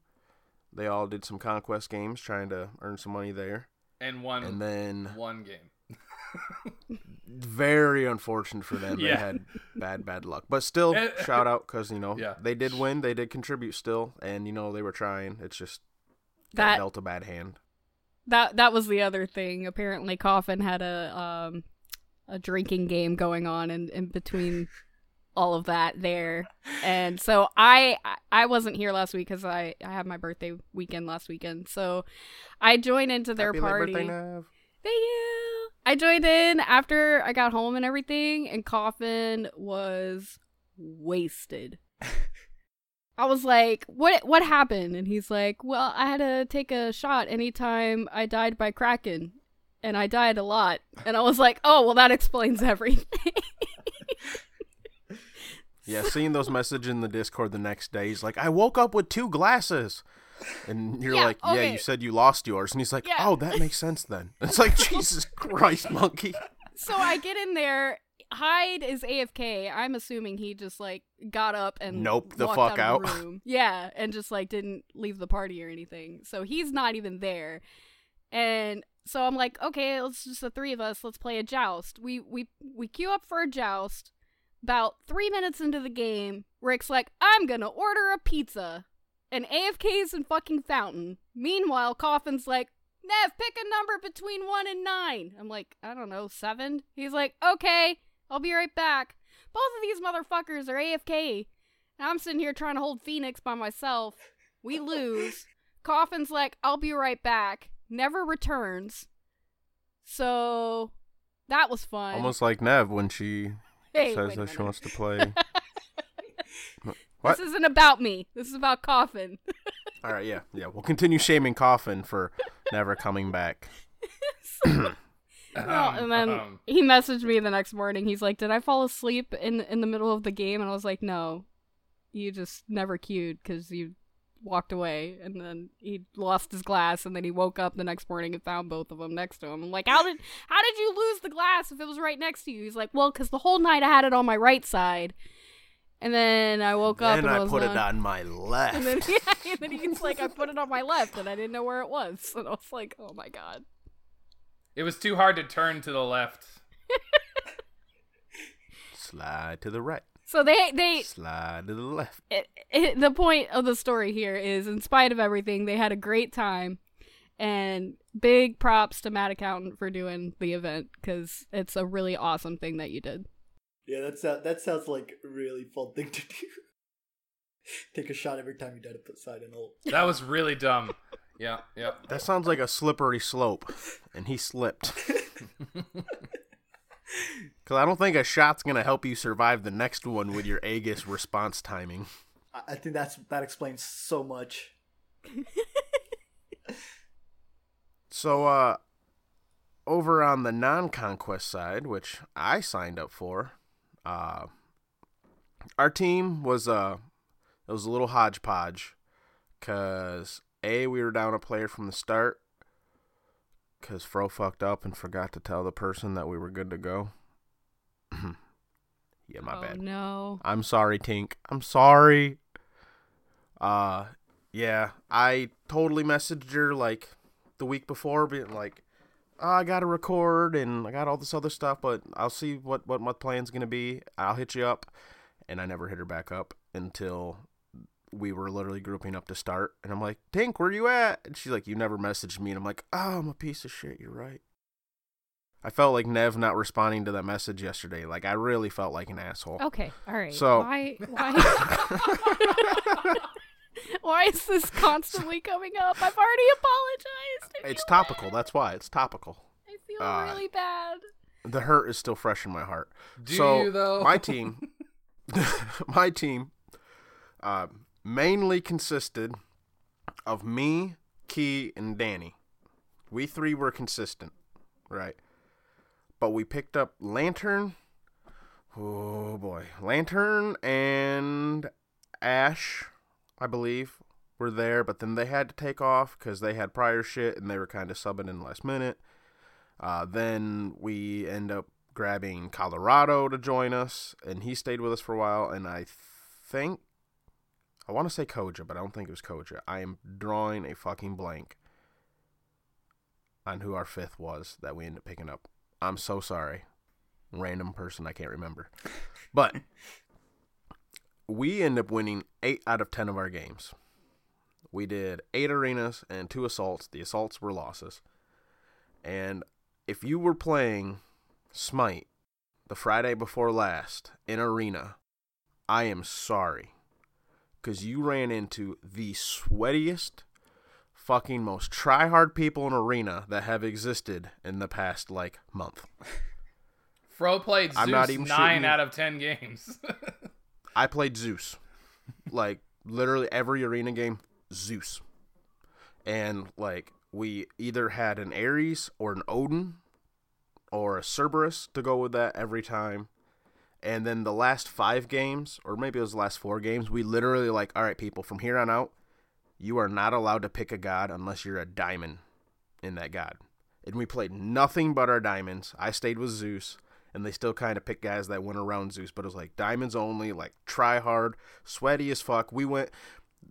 [SPEAKER 2] They all did some Conquest games trying to earn some money there.
[SPEAKER 4] and one
[SPEAKER 2] And then,
[SPEAKER 4] one game. (laughs)
[SPEAKER 2] very unfortunate for them,
[SPEAKER 4] Yeah.
[SPEAKER 2] they had bad, bad luck. But still,
[SPEAKER 4] Eh,
[SPEAKER 2] shout out because, you know,
[SPEAKER 4] Yeah.
[SPEAKER 2] they did win. They did contribute still. And, you know, they were trying. It's just
[SPEAKER 3] That
[SPEAKER 2] dealt a bad hand.
[SPEAKER 3] that that was the other thing. Apparently, Coffin had a um a drinking game going on in, in between all of that there, and so I I wasn't here last week because I I had my birthday weekend last weekend, so I joined into their
[SPEAKER 2] Happy late
[SPEAKER 3] party. Thank you. I joined in after I got home and everything, and Coffin was wasted. I was like, "What? What happened?" And he's like, "Well, I had to take a shot anytime I died by Kraken, and I died a lot." And I was like, "Oh, well, that explains everything." (laughs)
[SPEAKER 2] Yeah, seeing those messages in the Discord the next day, he's like, I woke up with two glasses. And you're
[SPEAKER 3] Yeah,
[SPEAKER 2] like, Yeah,
[SPEAKER 3] okay.
[SPEAKER 2] you said you lost yours. And he's like,
[SPEAKER 3] Yeah.
[SPEAKER 2] Oh, that makes sense then. (laughs) It's like, Jesus Christ, monkey.
[SPEAKER 3] so I get in there. Hyde is AFK. I'm assuming he just like got up and
[SPEAKER 2] Nope the fuck
[SPEAKER 3] out.
[SPEAKER 2] out.
[SPEAKER 3] Of the (laughs) room. Yeah, and just like didn't leave the party or anything. So he's not even there. And so I'm like, okay, let's just the three of us. Let's play a joust. We we we queue up for a joust. About three minutes into the game, Rick's like, I'm gonna order a pizza. And AFK's in fucking fountain. Meanwhile, Coffin's like, Nev, pick a number between one and nine. I'm like, I don't know, seven? He's like, okay, I'll be right back. Both of these motherfuckers are AFK. And I'm sitting here trying to hold Phoenix by myself. We lose. (laughs) Coffin's like, I'll be right back. Never returns. So that was fun.
[SPEAKER 2] Almost like Nev when she
[SPEAKER 3] hey,
[SPEAKER 2] says that she wants to play. (laughs) What?
[SPEAKER 3] This isn't about me. This is about Coffin. (laughs)
[SPEAKER 2] All right, yeah, yeah. We'll continue shaming Coffin for never coming back. (laughs)
[SPEAKER 3] Well,
[SPEAKER 4] Um,
[SPEAKER 3] and then
[SPEAKER 4] um,
[SPEAKER 3] he messaged me the next morning. He's like, "Did I fall asleep in in the middle of the game?" And I was like, "No, you just never queued because you walked away." And then he lost his glass, and then he woke up the next morning and found both of them next to him. I'm like, "How did how did you lose the glass if it was right next to you?" He's like, "Well, because the whole night I had it on my right side." And then I woke up
[SPEAKER 2] Then
[SPEAKER 3] and
[SPEAKER 2] I
[SPEAKER 3] was
[SPEAKER 2] put it
[SPEAKER 3] on-
[SPEAKER 2] on my left.
[SPEAKER 3] And then, (laughs) yeah, and then he's like, I put it on my left, and I didn't know where it was. (laughs) And I was like, oh my god.
[SPEAKER 4] it was too hard to turn to the left. (laughs)
[SPEAKER 2] Slide to the right.
[SPEAKER 3] So they they
[SPEAKER 2] Slide to the left.
[SPEAKER 3] it, it, the point of the story here is, in spite of everything, they had a great time, and big props to Mad Accountant for doing the event because it's a really awesome thing that you did.
[SPEAKER 5] Yeah, that sounds that sounds like a really fun thing to do. (laughs) Take a shot every time you die to Poseidon ult.
[SPEAKER 4] That was really dumb. Yeah, yeah.
[SPEAKER 2] That sounds like a slippery slope, and he slipped. (laughs) (laughs) Because I don't think a shot's gonna help you survive the next one with your Aegis response timing.
[SPEAKER 5] I, I think that's that explains so much.
[SPEAKER 2] So, uh, over on the non-conquest side, which I signed up for, uh, our team was uh, it was a little hodgepodge, cause a we were down a player from the start, cause Fro fucked up and forgot to tell the person that we were good to go. (clears throat) yeah, my
[SPEAKER 3] oh
[SPEAKER 2] bad.
[SPEAKER 3] no.
[SPEAKER 2] I'm sorry, Tink. I'm sorry. Uh, yeah, I totally messaged her like the week before, being like, oh, I got to record and I got all this other stuff, but I'll see what what my plan's gonna be. I'll hit you up, and I never hit her back up until we were literally grouping up to start, and I'm like, Tink, where you at? And she's like, you never messaged me, and I'm like, oh, I'm a piece of shit. You're right. I felt like Nev not responding to that message yesterday. Like I really felt like an asshole.
[SPEAKER 3] Okay, all right.
[SPEAKER 2] So-
[SPEAKER 3] why why (laughs) (laughs) (laughs) why is this constantly coming up? I've already apologized. I
[SPEAKER 2] It's topical.
[SPEAKER 3] bad.
[SPEAKER 2] That's why it's topical.
[SPEAKER 3] I feel
[SPEAKER 2] uh,
[SPEAKER 3] really bad.
[SPEAKER 2] the hurt is still fresh in my heart.
[SPEAKER 4] Do
[SPEAKER 2] so
[SPEAKER 4] you, though?
[SPEAKER 2] my (laughs) team, (laughs) my team, uh, mainly consisted of me, Key, and Danny. We three were consistent, right? But we picked up Lantern. Oh boy, Lantern and Ash, I believe, were there. But then they had to take off because they had prior shit and they were kind of subbing in last minute. Uh, then we end up grabbing Colorado to join us, and he stayed with us for a while. And I think I want to say Koja, but I don't think it was Koja. I am drawing a fucking blank on who our fifth was that we ended up picking up. I'm so sorry. Random person I can't remember. But we end up winning eight out of ten of our games. We did eight arenas and two assaults. The assaults were losses. And if you were playing Smite the Friday before last in arena, I am sorry. Because you ran into the sweatiest, fucking most try-hard people in arena that have existed in the past, like, month.
[SPEAKER 4] Fro played Zeus
[SPEAKER 2] I'm not even
[SPEAKER 4] nine out of ten games. (laughs)
[SPEAKER 2] I played Zeus. like literally every arena game, Zeus. And like we either had an Ares or an Odin or a Cerberus to go with that every time. And then the last five games, or maybe it was the last four games, we literally like, all right, people, from here on out, you are not allowed to pick a god unless you're a diamond in that god. And we played nothing but our diamonds. I stayed with Zeus, and they still kind of picked guys that went around Zeus, but it was like diamonds only, like try hard, sweaty as fuck. We went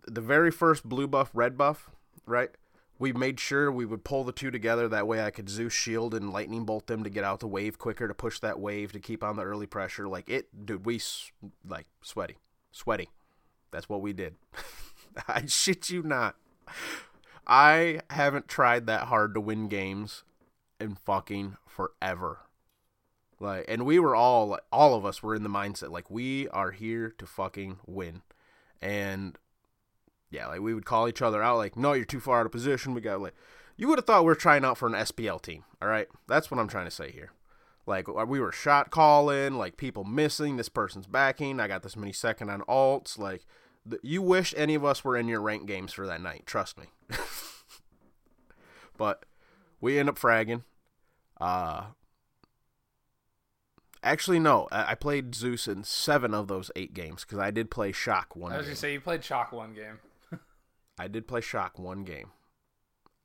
[SPEAKER 2] the very first blue buff, red buff, right? We made sure we would pull the two together. That way I could Zeus shield and lightning bolt them to get out the wave quicker to push that wave to keep on the early pressure. Like it, dude, we like sweaty, sweaty. That's what we did. (laughs) I shit you not. I haven't tried that hard to win games in fucking forever. Like, and we were all, all of us were in the mindset like we are here to fucking win, and yeah, like we would call each other out like, no, you're too far out of position. We got like, you would have thought we are trying out for an SPL team. All right, that's what I'm trying to say here. Like we were shot calling, like people missing. This person's backing. I got this many second on alts. Like th- you wish any of us were in your rank games for that night. Trust me. (laughs) but we end up fragging. Uh, actually, no. I, played Zeus in seven of those eight games because I did play Shock one.
[SPEAKER 4] I was
[SPEAKER 2] game.
[SPEAKER 4] gonna say you played Shock one game.
[SPEAKER 2] I did play Shock one game,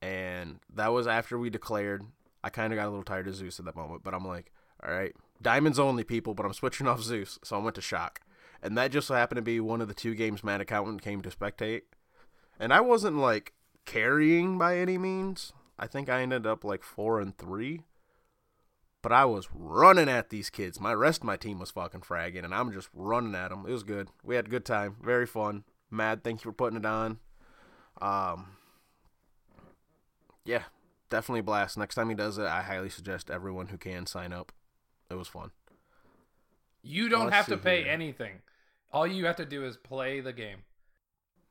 [SPEAKER 2] and that was after we declared. I kind of got a little tired of Zeus at that moment, but I'm like, all right, diamonds only, people. But I'm switching off Zeus, so I went to Shock, and that just so happened to be one of the two games Mad Accountant came to spectate, and I wasn't like carrying by any means. I think I ended up like four and three, but I was running at these kids. My rest of my team was fucking fragging, and I'm just running at them. It was good. We had a good time. Very fun. Mad, thank you for putting it on. Um, yeah, definitely a blast. Next time he does it, I highly suggest everyone who can sign up. It was fun.
[SPEAKER 4] You don't
[SPEAKER 2] Let's
[SPEAKER 4] have to pay
[SPEAKER 2] here.
[SPEAKER 4] anything. All you have to do is play the game.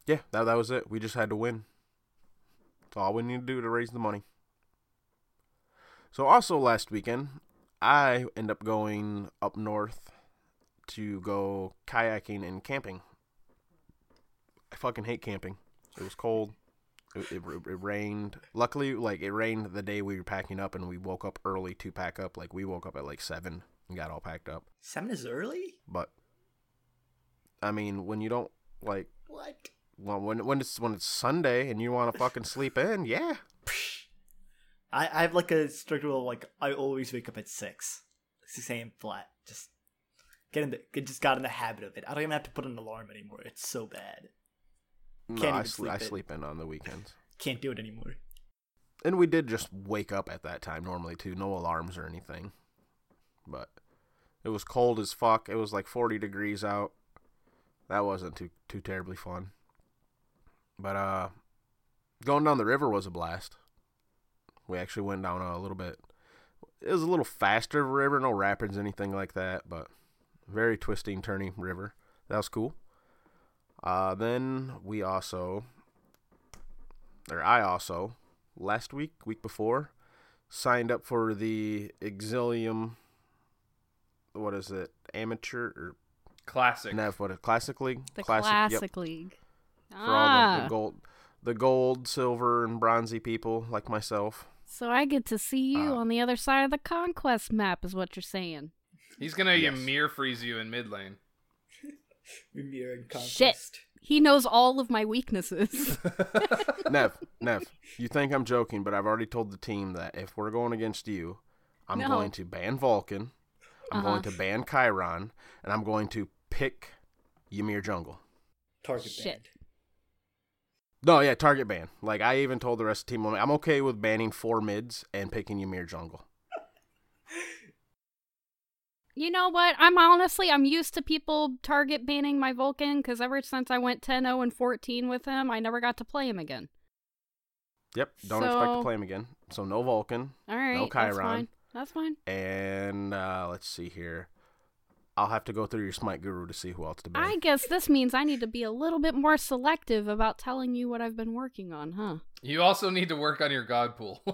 [SPEAKER 2] Yeah, that that was it. We just had to win. That's all we need to do to raise the money. So also last weekend, I end up going up north to go kayaking and camping. I fucking hate camping. It was cold. It, it, it rained. Luckily, like it rained the day we were packing up, and we woke up early to pack up. Like we woke up at like seven and got all packed up.
[SPEAKER 5] Seven is early.
[SPEAKER 2] But I mean, when you don't like
[SPEAKER 5] What?
[SPEAKER 2] well, when when it's when it's Sunday and you want to fucking sleep in, yeah.
[SPEAKER 5] I, I have like a strict rule. Like I always wake up at six, six a.m. flat. Just get in the get, just got in the habit of it. I don't even have to put an alarm anymore. It's so bad.
[SPEAKER 2] No,
[SPEAKER 5] Can't
[SPEAKER 2] I
[SPEAKER 5] even
[SPEAKER 2] sleep. I
[SPEAKER 5] in.
[SPEAKER 2] sleep in on the weekends,
[SPEAKER 5] Can't do it anymore.
[SPEAKER 2] and we did just wake up at that time normally too. No alarms or anything, but it was cold as fuck. It was like forty degrees out. That wasn't too too terribly fun. But uh, going down the river was a blast. We actually went down a little bit. It was a little faster river, no rapids, anything like that, but very twisting, turning river. That was cool. Uh, then we also, or I also, last week, week before, signed up for the Exilium what is it? Amateur or
[SPEAKER 4] Classic.
[SPEAKER 2] Nev? What? A classic league?
[SPEAKER 3] The
[SPEAKER 2] Classic.
[SPEAKER 3] classic,
[SPEAKER 2] Yep.
[SPEAKER 3] league.
[SPEAKER 2] For all the,
[SPEAKER 3] Ah,
[SPEAKER 2] the gold, the gold, silver, and bronzy people like myself.
[SPEAKER 3] So I get to see you
[SPEAKER 2] Uh,
[SPEAKER 3] on the other side of the conquest map, is what you're saying.
[SPEAKER 4] He's gonna
[SPEAKER 2] Yes.
[SPEAKER 4] Ymir freeze you in mid lane. (laughs)
[SPEAKER 5] Ymir and conquest.
[SPEAKER 3] Shit. He knows all of my weaknesses. (laughs) (laughs)
[SPEAKER 2] Nev, Nev, you think I'm joking, but I've already told the team that if we're going against you, I'm
[SPEAKER 3] No.
[SPEAKER 2] going to ban Vulcan, I'm
[SPEAKER 3] Uh-huh.
[SPEAKER 2] going to ban Chiron, and I'm going to pick Ymir Jungle.
[SPEAKER 5] Target
[SPEAKER 3] Shit.
[SPEAKER 5] banned.
[SPEAKER 2] No, yeah, target ban. Like I even told the rest of the team, I'm okay with banning four mids and picking Ymir Jungle.
[SPEAKER 3] You know what? I'm honestly I'm used to people target banning my Vulcan because ever since I went 10-0 and 14 with him, I never got to play him again.
[SPEAKER 2] Yep, don't expect to play him again. So no Vulcan,
[SPEAKER 3] All right, no
[SPEAKER 2] Chiron.
[SPEAKER 3] fine. That's fine.
[SPEAKER 2] and uh, let's see here. I'll have to go through your Smite Guru to see who else to ban.
[SPEAKER 3] I guess this means I need to be a little bit more selective about telling you what I've been working on, huh?
[SPEAKER 4] You also need to work on your god pool. (laughs)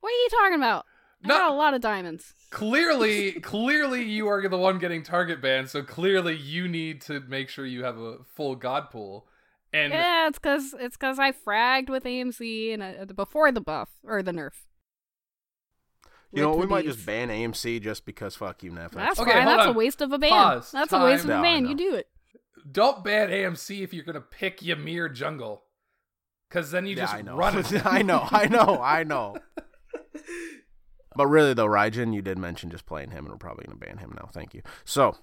[SPEAKER 3] What are you talking about? I
[SPEAKER 4] No-
[SPEAKER 3] got a lot of diamonds.
[SPEAKER 4] clearly, (laughs) clearly you are the one getting target banned, so clearly you need to make sure you have a full god pool. And
[SPEAKER 3] yeah, it's cause it's cause I fragged with AMC and uh, before the buff or the nerf.
[SPEAKER 2] You know, we might
[SPEAKER 3] bees.
[SPEAKER 2] just ban AMC just because fuck you, Nev.
[SPEAKER 3] That's
[SPEAKER 4] Okay,
[SPEAKER 3] fine. That's
[SPEAKER 4] on.
[SPEAKER 3] a waste of a ban.
[SPEAKER 4] Pause.
[SPEAKER 3] That's a waste of
[SPEAKER 2] Time.
[SPEAKER 3] a ban.
[SPEAKER 2] know.
[SPEAKER 3] You do it.
[SPEAKER 4] don't ban AMC if you're gonna pick Ymir jungle, because then you
[SPEAKER 2] yeah,
[SPEAKER 4] just
[SPEAKER 2] I know.
[SPEAKER 4] run it. (laughs)
[SPEAKER 2] I know, I know, I know. (laughs) But really, though, Raijin, you did mention just playing him, and we're probably going to ban him now. Thank you. So,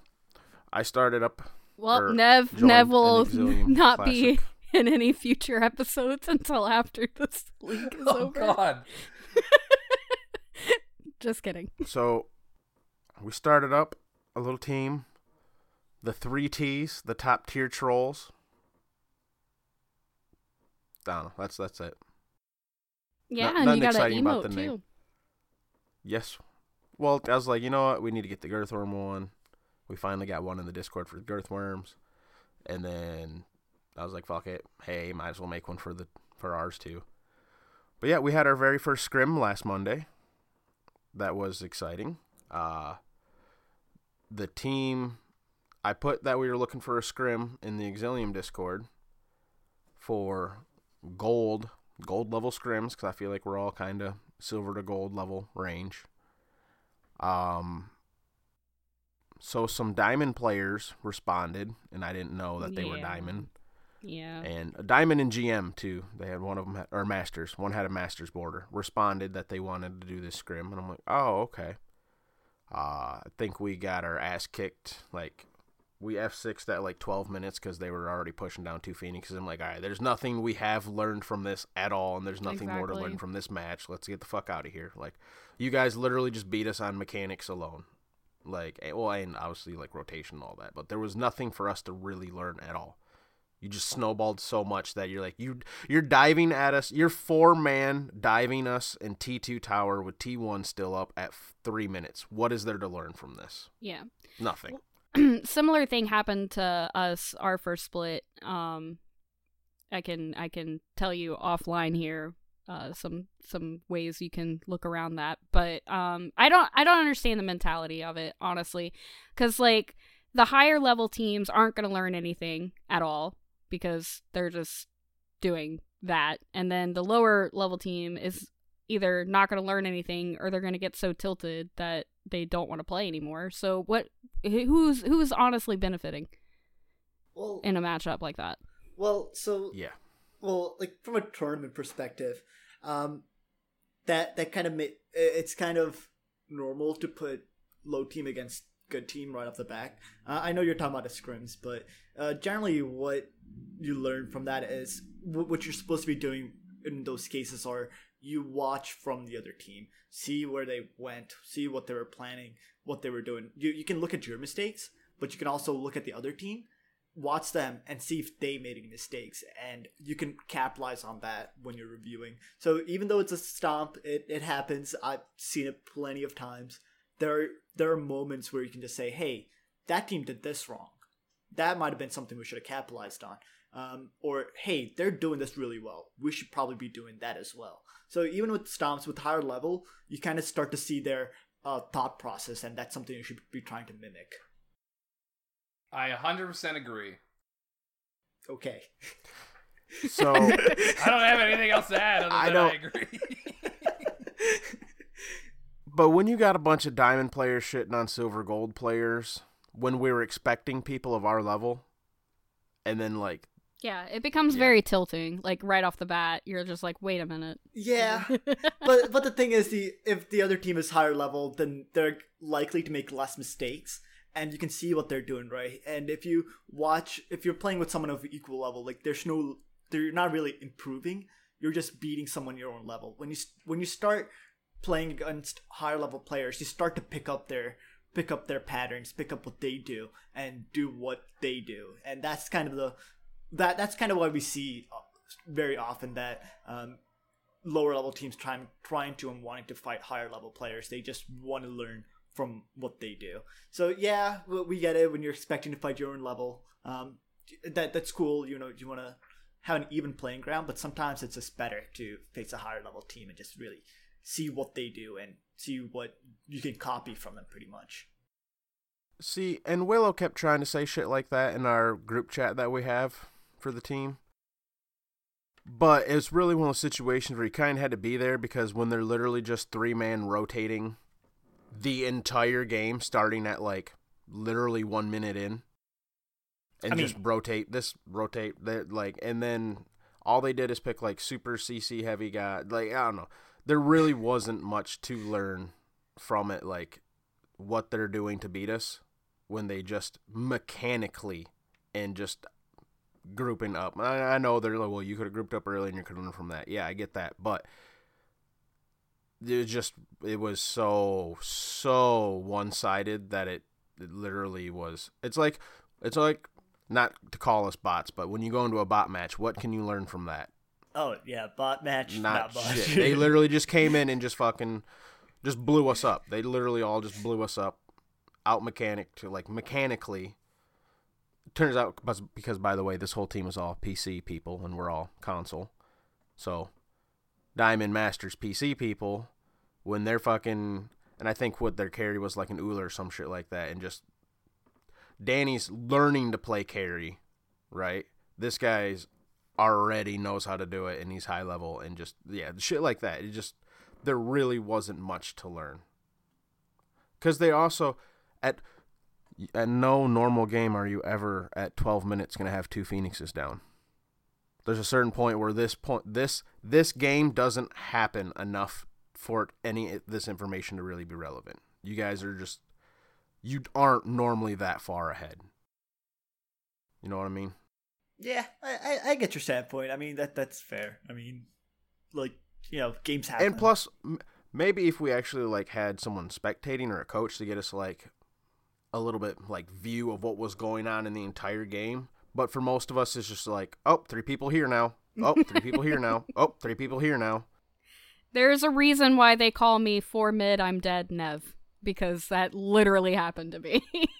[SPEAKER 2] I started up.
[SPEAKER 3] Well, Nev Nev will
[SPEAKER 2] Exilium (laughs)
[SPEAKER 3] not be in any future episodes until after this league is
[SPEAKER 4] oh
[SPEAKER 3] over.
[SPEAKER 4] God!
[SPEAKER 3] Just kidding. (laughs)
[SPEAKER 2] So, we started up a little team. The three T's, the top tier trolls. I. That's that's it.
[SPEAKER 3] Yeah,
[SPEAKER 2] Not-
[SPEAKER 3] and you got an
[SPEAKER 2] exciting about
[SPEAKER 3] emote
[SPEAKER 2] the name.
[SPEAKER 3] too.
[SPEAKER 2] Yes. Well, I was like, you know what? We need to get the Girthworm one. We finally got one in the Discord for the Girthworms, and then I was like, fuck it. Hey, might as well make one for the for ours too. But yeah, we had our very first scrim last Monday. That was exciting. Uh, the team, I put that we were looking for a scrim in the Exilium Discord for gold, gold level scrims because I feel like we're all kind of silver to gold level range. Um, so some diamond players responded, and I didn't know that they were diamond.
[SPEAKER 3] Yeah.
[SPEAKER 2] And a diamond and GM too. They had one of them had, or masters. One had a masters border. Responded that they wanted to do this scrim, and I'm like, oh okay. Uh, I think we got our ass kicked. Like we F 6 that like 12 minutes because they were already pushing down two Phoenixes. I'm like, all right, there's nothing we have learned from this at all, and there's nothing more to learn from this match. Let's get the fuck out of here. Like, you guys literally just beat us on mechanics alone. Like, eh, well, and obviously like rotation and all that, but there was nothing for us to really learn at all. You just snowballed so much that you're like you you're diving at us. You're four man diving us in T two tower with T one still up at f- three minutes. What is there to learn from this?
[SPEAKER 3] Yeah.
[SPEAKER 2] Nothing. (clears throat)
[SPEAKER 3] Similar thing happened to us our first split. Um I can I can tell you offline here uh some some ways you can look around that. But um I don't I don't understand the mentality of it, honestly. Cuz like the higher level teams aren't going to learn anything at all because they're just doing that. And then the lower level team is either not going to learn anything or they're going to get so tilted that they don't want to play anymore. So what who's who's honestly benefiting
[SPEAKER 5] Well,
[SPEAKER 3] in a matchup like that?
[SPEAKER 5] well, so
[SPEAKER 2] Yeah.
[SPEAKER 5] well, like from a tournament perspective, um, that that kind of ma- it's kind of normal to put low team against good team right off the back. Uh, I know you're talking about the scrims, but uh, generally, what you learn from that is wh- what you're supposed to be doing in those cases are you watch from the other team, see where they went, see what they were planning, what they were doing. You you can look at your mistakes, but you can also look at the other team watch them and see if they made any mistakes and you can capitalize on that when you're reviewing so even though it's a stomp it, it happens i've seen it plenty of times there are, there are moments where you can just say hey that team did this wrong that might have been something we should have capitalized on um, or hey they're doing this really well we should probably be doing that as well so even with stomps with higher level you kind of start to see their uh, thought process, and that's something you should be trying to mimic.
[SPEAKER 4] I 100% agree.
[SPEAKER 5] Okay.
[SPEAKER 2] So (laughs)
[SPEAKER 4] I don't have anything else to add other
[SPEAKER 2] I
[SPEAKER 4] than I,
[SPEAKER 2] don't-
[SPEAKER 4] agree. (laughs)
[SPEAKER 2] But when you got a bunch of diamond players shitting on silver gold players, when we were expecting people of our level, and then like
[SPEAKER 3] Yeah, it becomes
[SPEAKER 2] Yeah.
[SPEAKER 3] very tilting. Like right off the bat, you're just like, wait a minute.
[SPEAKER 5] Yeah, (laughs) but but the thing is, the if the other team is higher level, then they're likely to make less mistakes, and you can see what they're doing, right? And if you watch, if you're playing with someone of equal level, like there's no, they're not really improving. You're just beating someone your own level. When you when you start playing against higher level players, you start to pick up their pick up their patterns, pick up what they do, and do what they do, and that's kind of the that that's kind of why we see uh, very often that um, lower level teams trying trying to and wanting to fight higher level players. They just want to learn from what they do. So yeah, we we get it when you're expecting to fight your own level. Um, that that's cool. You know, you want to have an even playing ground, but sometimes it's just better to face a higher level team and just really see what they do and see what you can copy from them, pretty much.
[SPEAKER 2] see, and Willow kept trying to say shit like that in our group chat that we have for the team. But it's really one of those situations where you kind of had to be there because when they're literally just three man rotating the entire game, starting at like literally one minute in, and
[SPEAKER 5] I mean-
[SPEAKER 2] just rotate this, rotate that, like, and then all they did is pick like super CC heavy guy. Like I don't know, there really wasn't much to learn from it. Like what they're doing to beat us when they just mechanically and just grouping up. I, I know they're like, well, you could have grouped up early and you could learn from that. Yeah, I get that, but it just it was so so one sided that it, it literally was. It's like it's like not to call us bots, but when you go into a bot match, what can you learn from that?
[SPEAKER 5] Oh yeah, bot match,
[SPEAKER 2] Not,
[SPEAKER 5] not, bot.
[SPEAKER 2] shit. they (laughs) literally just came in and just fucking just blew us up. They literally all just blew us up, out mechanic to like mechanically. Turns out, because by the way, this whole team is all PC people and we're all console. So, Diamond Masters PC people, when they're fucking, and I think what their carry was like an Ullr or some shit like that, and just Danny's learning to play carry, right? This guy's already knows how to do it and he's high level and just yeah shit like that. It just there really wasn't much to learn. Because they also at at no normal game are you ever at 12 minutes going to have two phoenixes down. There's a certain point where this point this this game doesn't happen enough for any this information to really be relevant. You guys are just you aren't normally that far ahead. You know what i mean
[SPEAKER 5] Yeah, I, I, I get your standpoint. I mean that that's fair. I mean, like you know, games happen.
[SPEAKER 2] And plus, m- maybe if we actually like had someone spectating or a coach to get us like a little bit like view of what was going on in the entire game. But for most of us, it's just like, oh, three people here now. Oh, three people here now. (laughs) Oh, three people here now.
[SPEAKER 3] There's a reason why they call me for mid I'm dead Nev because that literally happened to me. (laughs)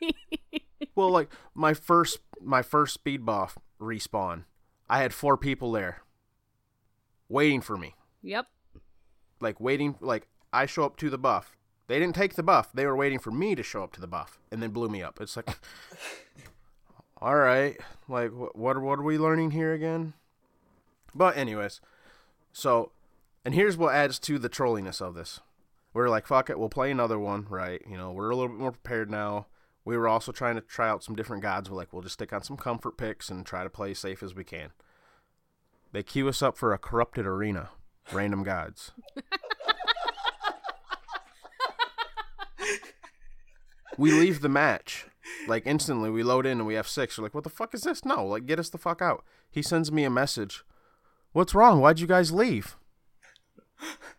[SPEAKER 2] Well, like my first my first speed buff respawn, I had four people there waiting for me.
[SPEAKER 3] yep.
[SPEAKER 2] Like waiting, like I show up to the buff. They didn't take the buff. They were waiting for me to show up to the buff, and then blew me up. It's like, (laughs) all right, like wh- what? What are we learning here again? But anyways, so, and here's what adds to the trolliness of this. We're like, fuck it, we'll play another one, right? You know, we're a little bit more prepared now. We were also trying to try out some different gods. We're like, we'll just stick on some comfort picks and try to play safe as we can. They queue us up for a corrupted arena, random gods. we leave the match. Like instantly, we load in and we have six. We're like, what the fuck is this? No, like, get us the fuck out. He sends me a message. What's wrong? Why'd you guys leave?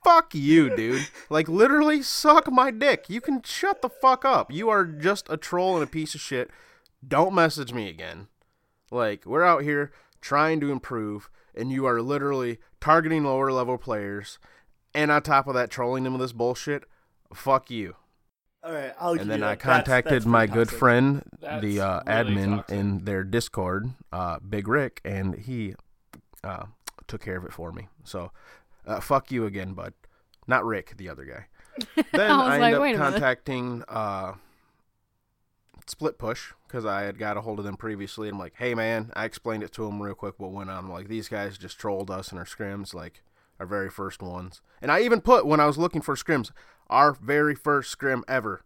[SPEAKER 2] Fuck you, dude. Like, literally, suck my dick. You can shut the fuck up. You are just a troll and a piece of shit. Don't message me again. Like, we're out here trying to improve, and you are literally targeting lower level players, and on top of that, trolling them with this bullshit. Fuck you.
[SPEAKER 5] All right, I'll
[SPEAKER 2] And
[SPEAKER 5] give
[SPEAKER 2] then
[SPEAKER 5] you
[SPEAKER 2] I
[SPEAKER 5] that. That's-
[SPEAKER 2] contacted
[SPEAKER 5] that's
[SPEAKER 2] my good
[SPEAKER 5] toxic.
[SPEAKER 2] friend,
[SPEAKER 4] That's
[SPEAKER 2] the uh,
[SPEAKER 4] really
[SPEAKER 2] admin
[SPEAKER 4] toxic.
[SPEAKER 2] in their Discord, uh, Big Rick, and he uh, took care of it for me. So, uh, fuck you again, bud. Not Rick, the other guy. (laughs) Then
[SPEAKER 3] I
[SPEAKER 2] I,
[SPEAKER 3] like, wait
[SPEAKER 2] up contacting uh, Split Push because I had got a hold of them previously. I'm like, hey man, I explained it to them real quick what went on. I'm like, these guys just trolled us in our scrims, like our very first ones. And I even put when I was looking for scrims, our very first scrim ever.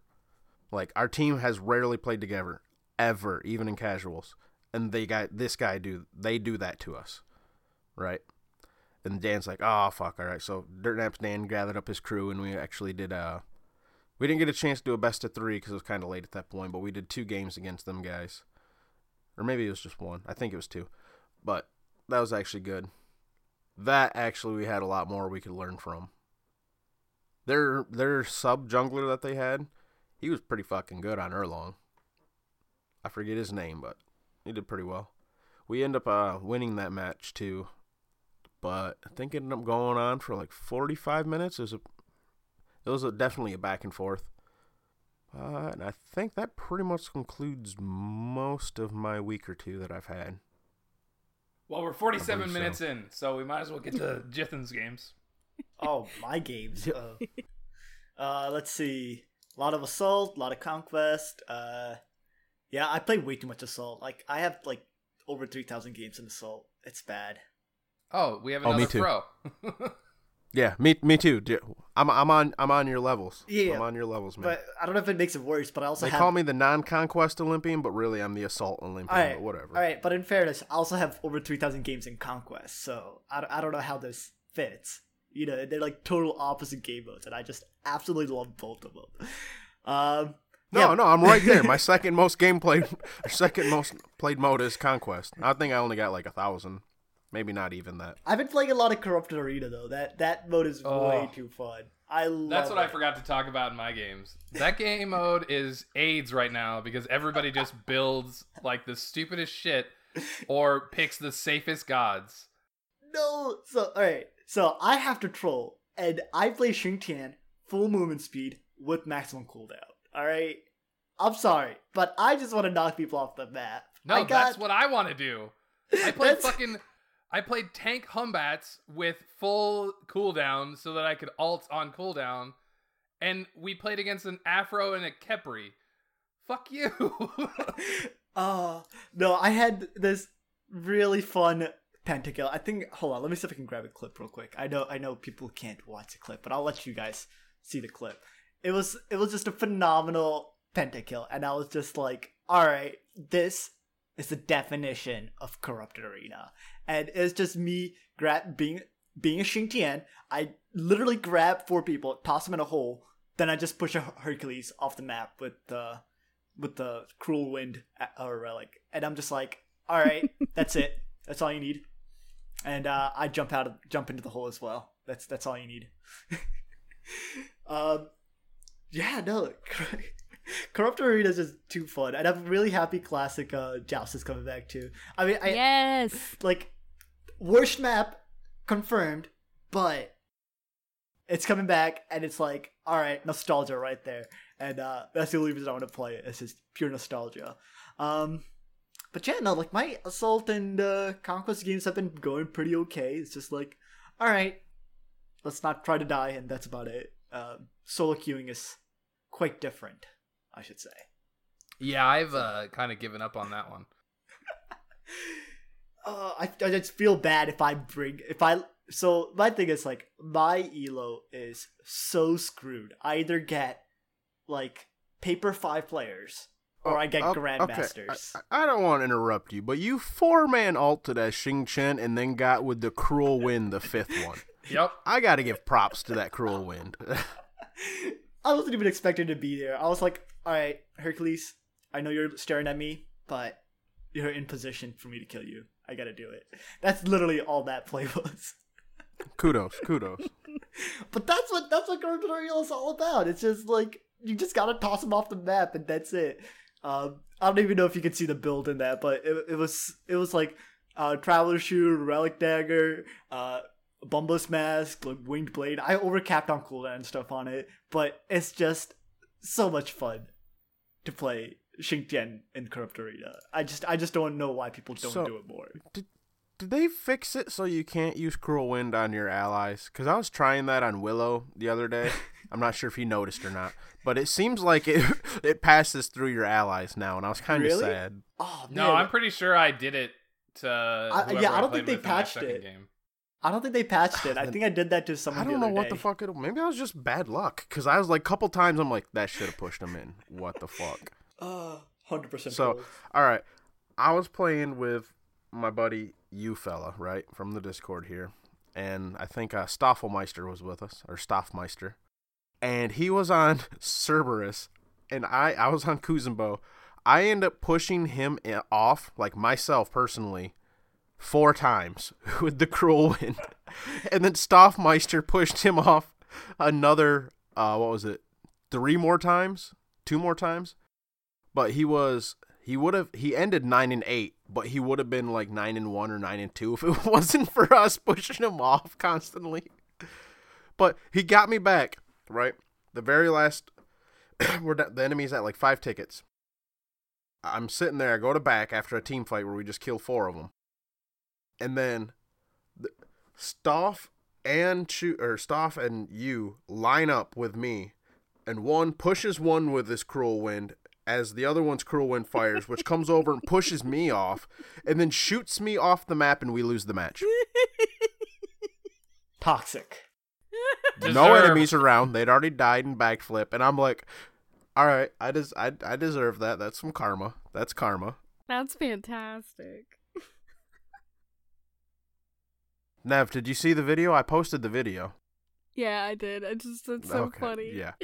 [SPEAKER 2] Like our team has rarely played together ever, even in casuals. And they got this guy do they do that to us, right? And Dan's like, oh fuck, all right. So Dirt Naps Dan gathered up his crew, and we actually did. Uh, we didn't get a chance to do a best of three because it was kind of late at that point. But we did two games against them guys, or maybe it was just one. I think it was two, but that was actually good. That actually we had a lot more we could learn from. Their their sub jungler that they had, he was pretty fucking good on Erlang. I forget his name, but he did pretty well. We end up uh, winning that match too, but I think it ended up going on for like 45 minutes. It was a, it was a, definitely a back and forth. Uh, and I think that pretty much concludes most of my week or two that I've had.
[SPEAKER 4] Well, we're 47
[SPEAKER 2] believe so.
[SPEAKER 4] minutes in, so we might as well get to (laughs) Jithin's games.
[SPEAKER 5] Oh, my games. Uh, (laughs) uh, let's see. A lot of assault, a lot of conquest. Uh, yeah, I play way too much assault. Like I have like over three thousand games in assault. It's bad.
[SPEAKER 4] Oh, we have
[SPEAKER 2] Oh,
[SPEAKER 4] another
[SPEAKER 2] me too.
[SPEAKER 4] pro. (laughs)
[SPEAKER 2] Yeah, me me too. Dude, I'm I'm on I'm on your levels.
[SPEAKER 5] Yeah,
[SPEAKER 2] I'm on your levels, man.
[SPEAKER 5] But I don't know if it makes it worse. But I also
[SPEAKER 2] they
[SPEAKER 5] have.
[SPEAKER 2] call me the non-conquest Olympian, but really I'm the assault Olympian.
[SPEAKER 5] All right,
[SPEAKER 2] but whatever.
[SPEAKER 5] All right, but in fairness, I also have over three thousand games in conquest. So I, I don't know how this fits. You know, they're like total opposite game modes, and I just absolutely love both of them. Um,
[SPEAKER 2] No,
[SPEAKER 5] yeah.
[SPEAKER 2] no, I'm right there. My (laughs) second most game played, (laughs) second most played mode is conquest. I think I only got like a thousand, maybe not even that.
[SPEAKER 5] I've been playing a lot of Corrupted Arena though. That that mode is
[SPEAKER 4] Oh.
[SPEAKER 5] way too fun. I love.
[SPEAKER 4] That's what I forgot to talk about in my games. That game mode is AIDS right now because everybody just builds like the stupidest shit or picks the safest gods.
[SPEAKER 5] No, so all right, so I have to troll, and I play Xing Tian full movement speed with maximum cooldown. All right, I'm sorry, but I just want to knock people off the map.
[SPEAKER 4] No,
[SPEAKER 5] got,
[SPEAKER 4] that's what I want to do. I
[SPEAKER 5] play
[SPEAKER 4] fucking. I played tank Hun Batz with full cooldown so that I could alt on cooldown, and we played against an Aphro and a Khepri. Fuck you.
[SPEAKER 5] Oh (laughs) no, I had this really fun pentakill. I think. Hold on, let me see if I can grab a clip real quick. I know, I know, people can't watch a clip, but I'll let you guys see the clip. It was, it was just a phenomenal pentakill, and I was just like, all right, this is the definition of corrupted arena, and it's just me grab being being a Xing Tian. I literally grab four people, toss them in a hole, then I just push a Hercules off the map with the with the cruel wind or relic, and I'm just like, all right, (laughs) that's it. That's all you need. And uh, I jump out, of, jump into the hole as well. That's that's all you need. (laughs) um, yeah, no, Corrupt (laughs) Arena is just too fun, and I'm really happy Classic uh, Joust is coming back too. I mean, I
[SPEAKER 3] yes.
[SPEAKER 5] like worst map confirmed, but it's coming back, and it's like, all right, nostalgia right there, and uh, that's the only reason I want to play it. It's just pure nostalgia. Um, but yeah, no, like my assault and uh, conquest games have been going pretty okay. It's just like, all right, let's not try to die, and that's about it. Um, solo queuing is quite different, I should say.
[SPEAKER 4] yeah, I've uh, kind of given up on that one. (laughs)
[SPEAKER 5] uh, I, I just feel bad if I bring if I so my thing is like my elo is so screwed. I either get like paper five players or I get
[SPEAKER 2] Oh,
[SPEAKER 5] grandmasters.
[SPEAKER 2] Okay. I, I don't want to interrupt you, but you four man alted as Xing Tian and then got with the cruel wind the fifth one. (laughs)
[SPEAKER 4] Yep.
[SPEAKER 2] I got to give props to that cruel wind. (laughs) (laughs)
[SPEAKER 5] I wasn't even expecting to be there. I was like, all right, Hercules, I know you're staring at me, but you're in position for me to kill you. I gotta do it. That's literally all that play was. (laughs)
[SPEAKER 2] kudos, kudos.
[SPEAKER 5] But that's what that's what Arena is all about. It's just like you just gotta toss him off the map, and that's it. Um, I don't even know if you can see the build in that, but it, it was it was like uh, Traveler Shoe, Relic Dagger, uh, Bumba's Mask, like Winged Blade. I overcapped on cooldown and stuff on it, but it's just so much fun to play Xing Tian in Corrupt Arena. I just I just don't know why people don't
[SPEAKER 2] So-
[SPEAKER 5] do it more.
[SPEAKER 2] Did did they fix it so you can't use cruel wind on your allies? Because I was trying that on Willow the other day, (laughs) I'm not sure if you noticed or not, but it seems like it (laughs) it passes through your allies now, and I was kind of
[SPEAKER 5] Really?
[SPEAKER 2] sad.
[SPEAKER 5] Oh man,
[SPEAKER 4] No, I'm pretty sure I did it to.
[SPEAKER 5] I- yeah, I don't think they
[SPEAKER 4] with in my
[SPEAKER 5] patched it.
[SPEAKER 4] Game.
[SPEAKER 5] I don't think they patched it. I think I did that to someone.
[SPEAKER 2] I don't
[SPEAKER 5] the
[SPEAKER 2] know
[SPEAKER 5] other
[SPEAKER 2] what the fuck it. Maybe I was just bad luck because I was like, couple times I'm like, that should have pushed him in. What the fuck?
[SPEAKER 5] Uh, hundred percent.
[SPEAKER 2] So, all right, I was playing with my buddy you fella, right, from the Discord here, and I think uh, Staffelmeister was with us, or Staffmeister, and he was on (laughs) Cerberus, and I I was on Kuzenbo. I end up pushing him off, like myself personally, four times (laughs) with the cruel wind, (laughs) and then Staffmeister pushed him off another. Uh, what was it? Three more times, two more times but he was he would have he ended nine and eight, but he would have been like nine and one or nine and two (laughs) if it wasn't for us pushing him off constantly. But he got me back right. The very last, (clears throat) we're the enemy's at like five tickets. I'm sitting there. I go to back after a team fight where we just kill four of them, and then the, Stoff and Chu or Stoff and you line up with me, and one pushes one with this cruel wind as the other one's cruel wind fires, which comes over and pushes me off, and then shoots me off the map, and we lose the match. (laughs)
[SPEAKER 5] toxic.
[SPEAKER 2] no enemies around. They'd already died in backflip, and I'm like, all right, I des- I, I deserve that. That's some karma. That's karma.
[SPEAKER 3] That's fantastic.
[SPEAKER 2] Nev, did you see the video? I posted the video.
[SPEAKER 3] Yeah, I did. I just it's so
[SPEAKER 2] Okay,
[SPEAKER 3] funny.
[SPEAKER 2] Yeah. (laughs)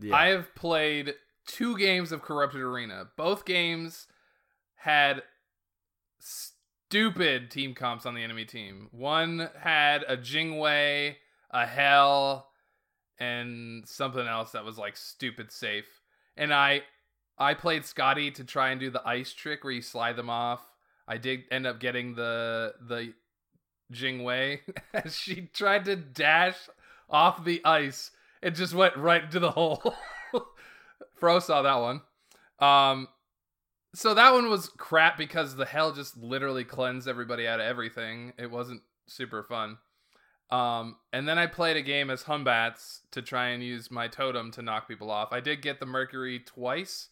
[SPEAKER 2] Yeah.
[SPEAKER 4] I have played two games of Corrupted Arena. Both games had stupid team comps on the enemy team. One had a Jingwei, a Hel, and something else that was like stupid safe. And I I played Skadi to try and do the ice trick where you slide them off. I did end up getting the the Jingwei (laughs) as she tried to dash off the ice. It just went right into the hole. (laughs) Fro saw that one. Um, so that one was crap because the Hel just literally cleansed everybody out of everything. It wasn't super fun. Um, and then I played a game as Hun Batz to try and use my totem to knock people off. I did get the Mercury twice,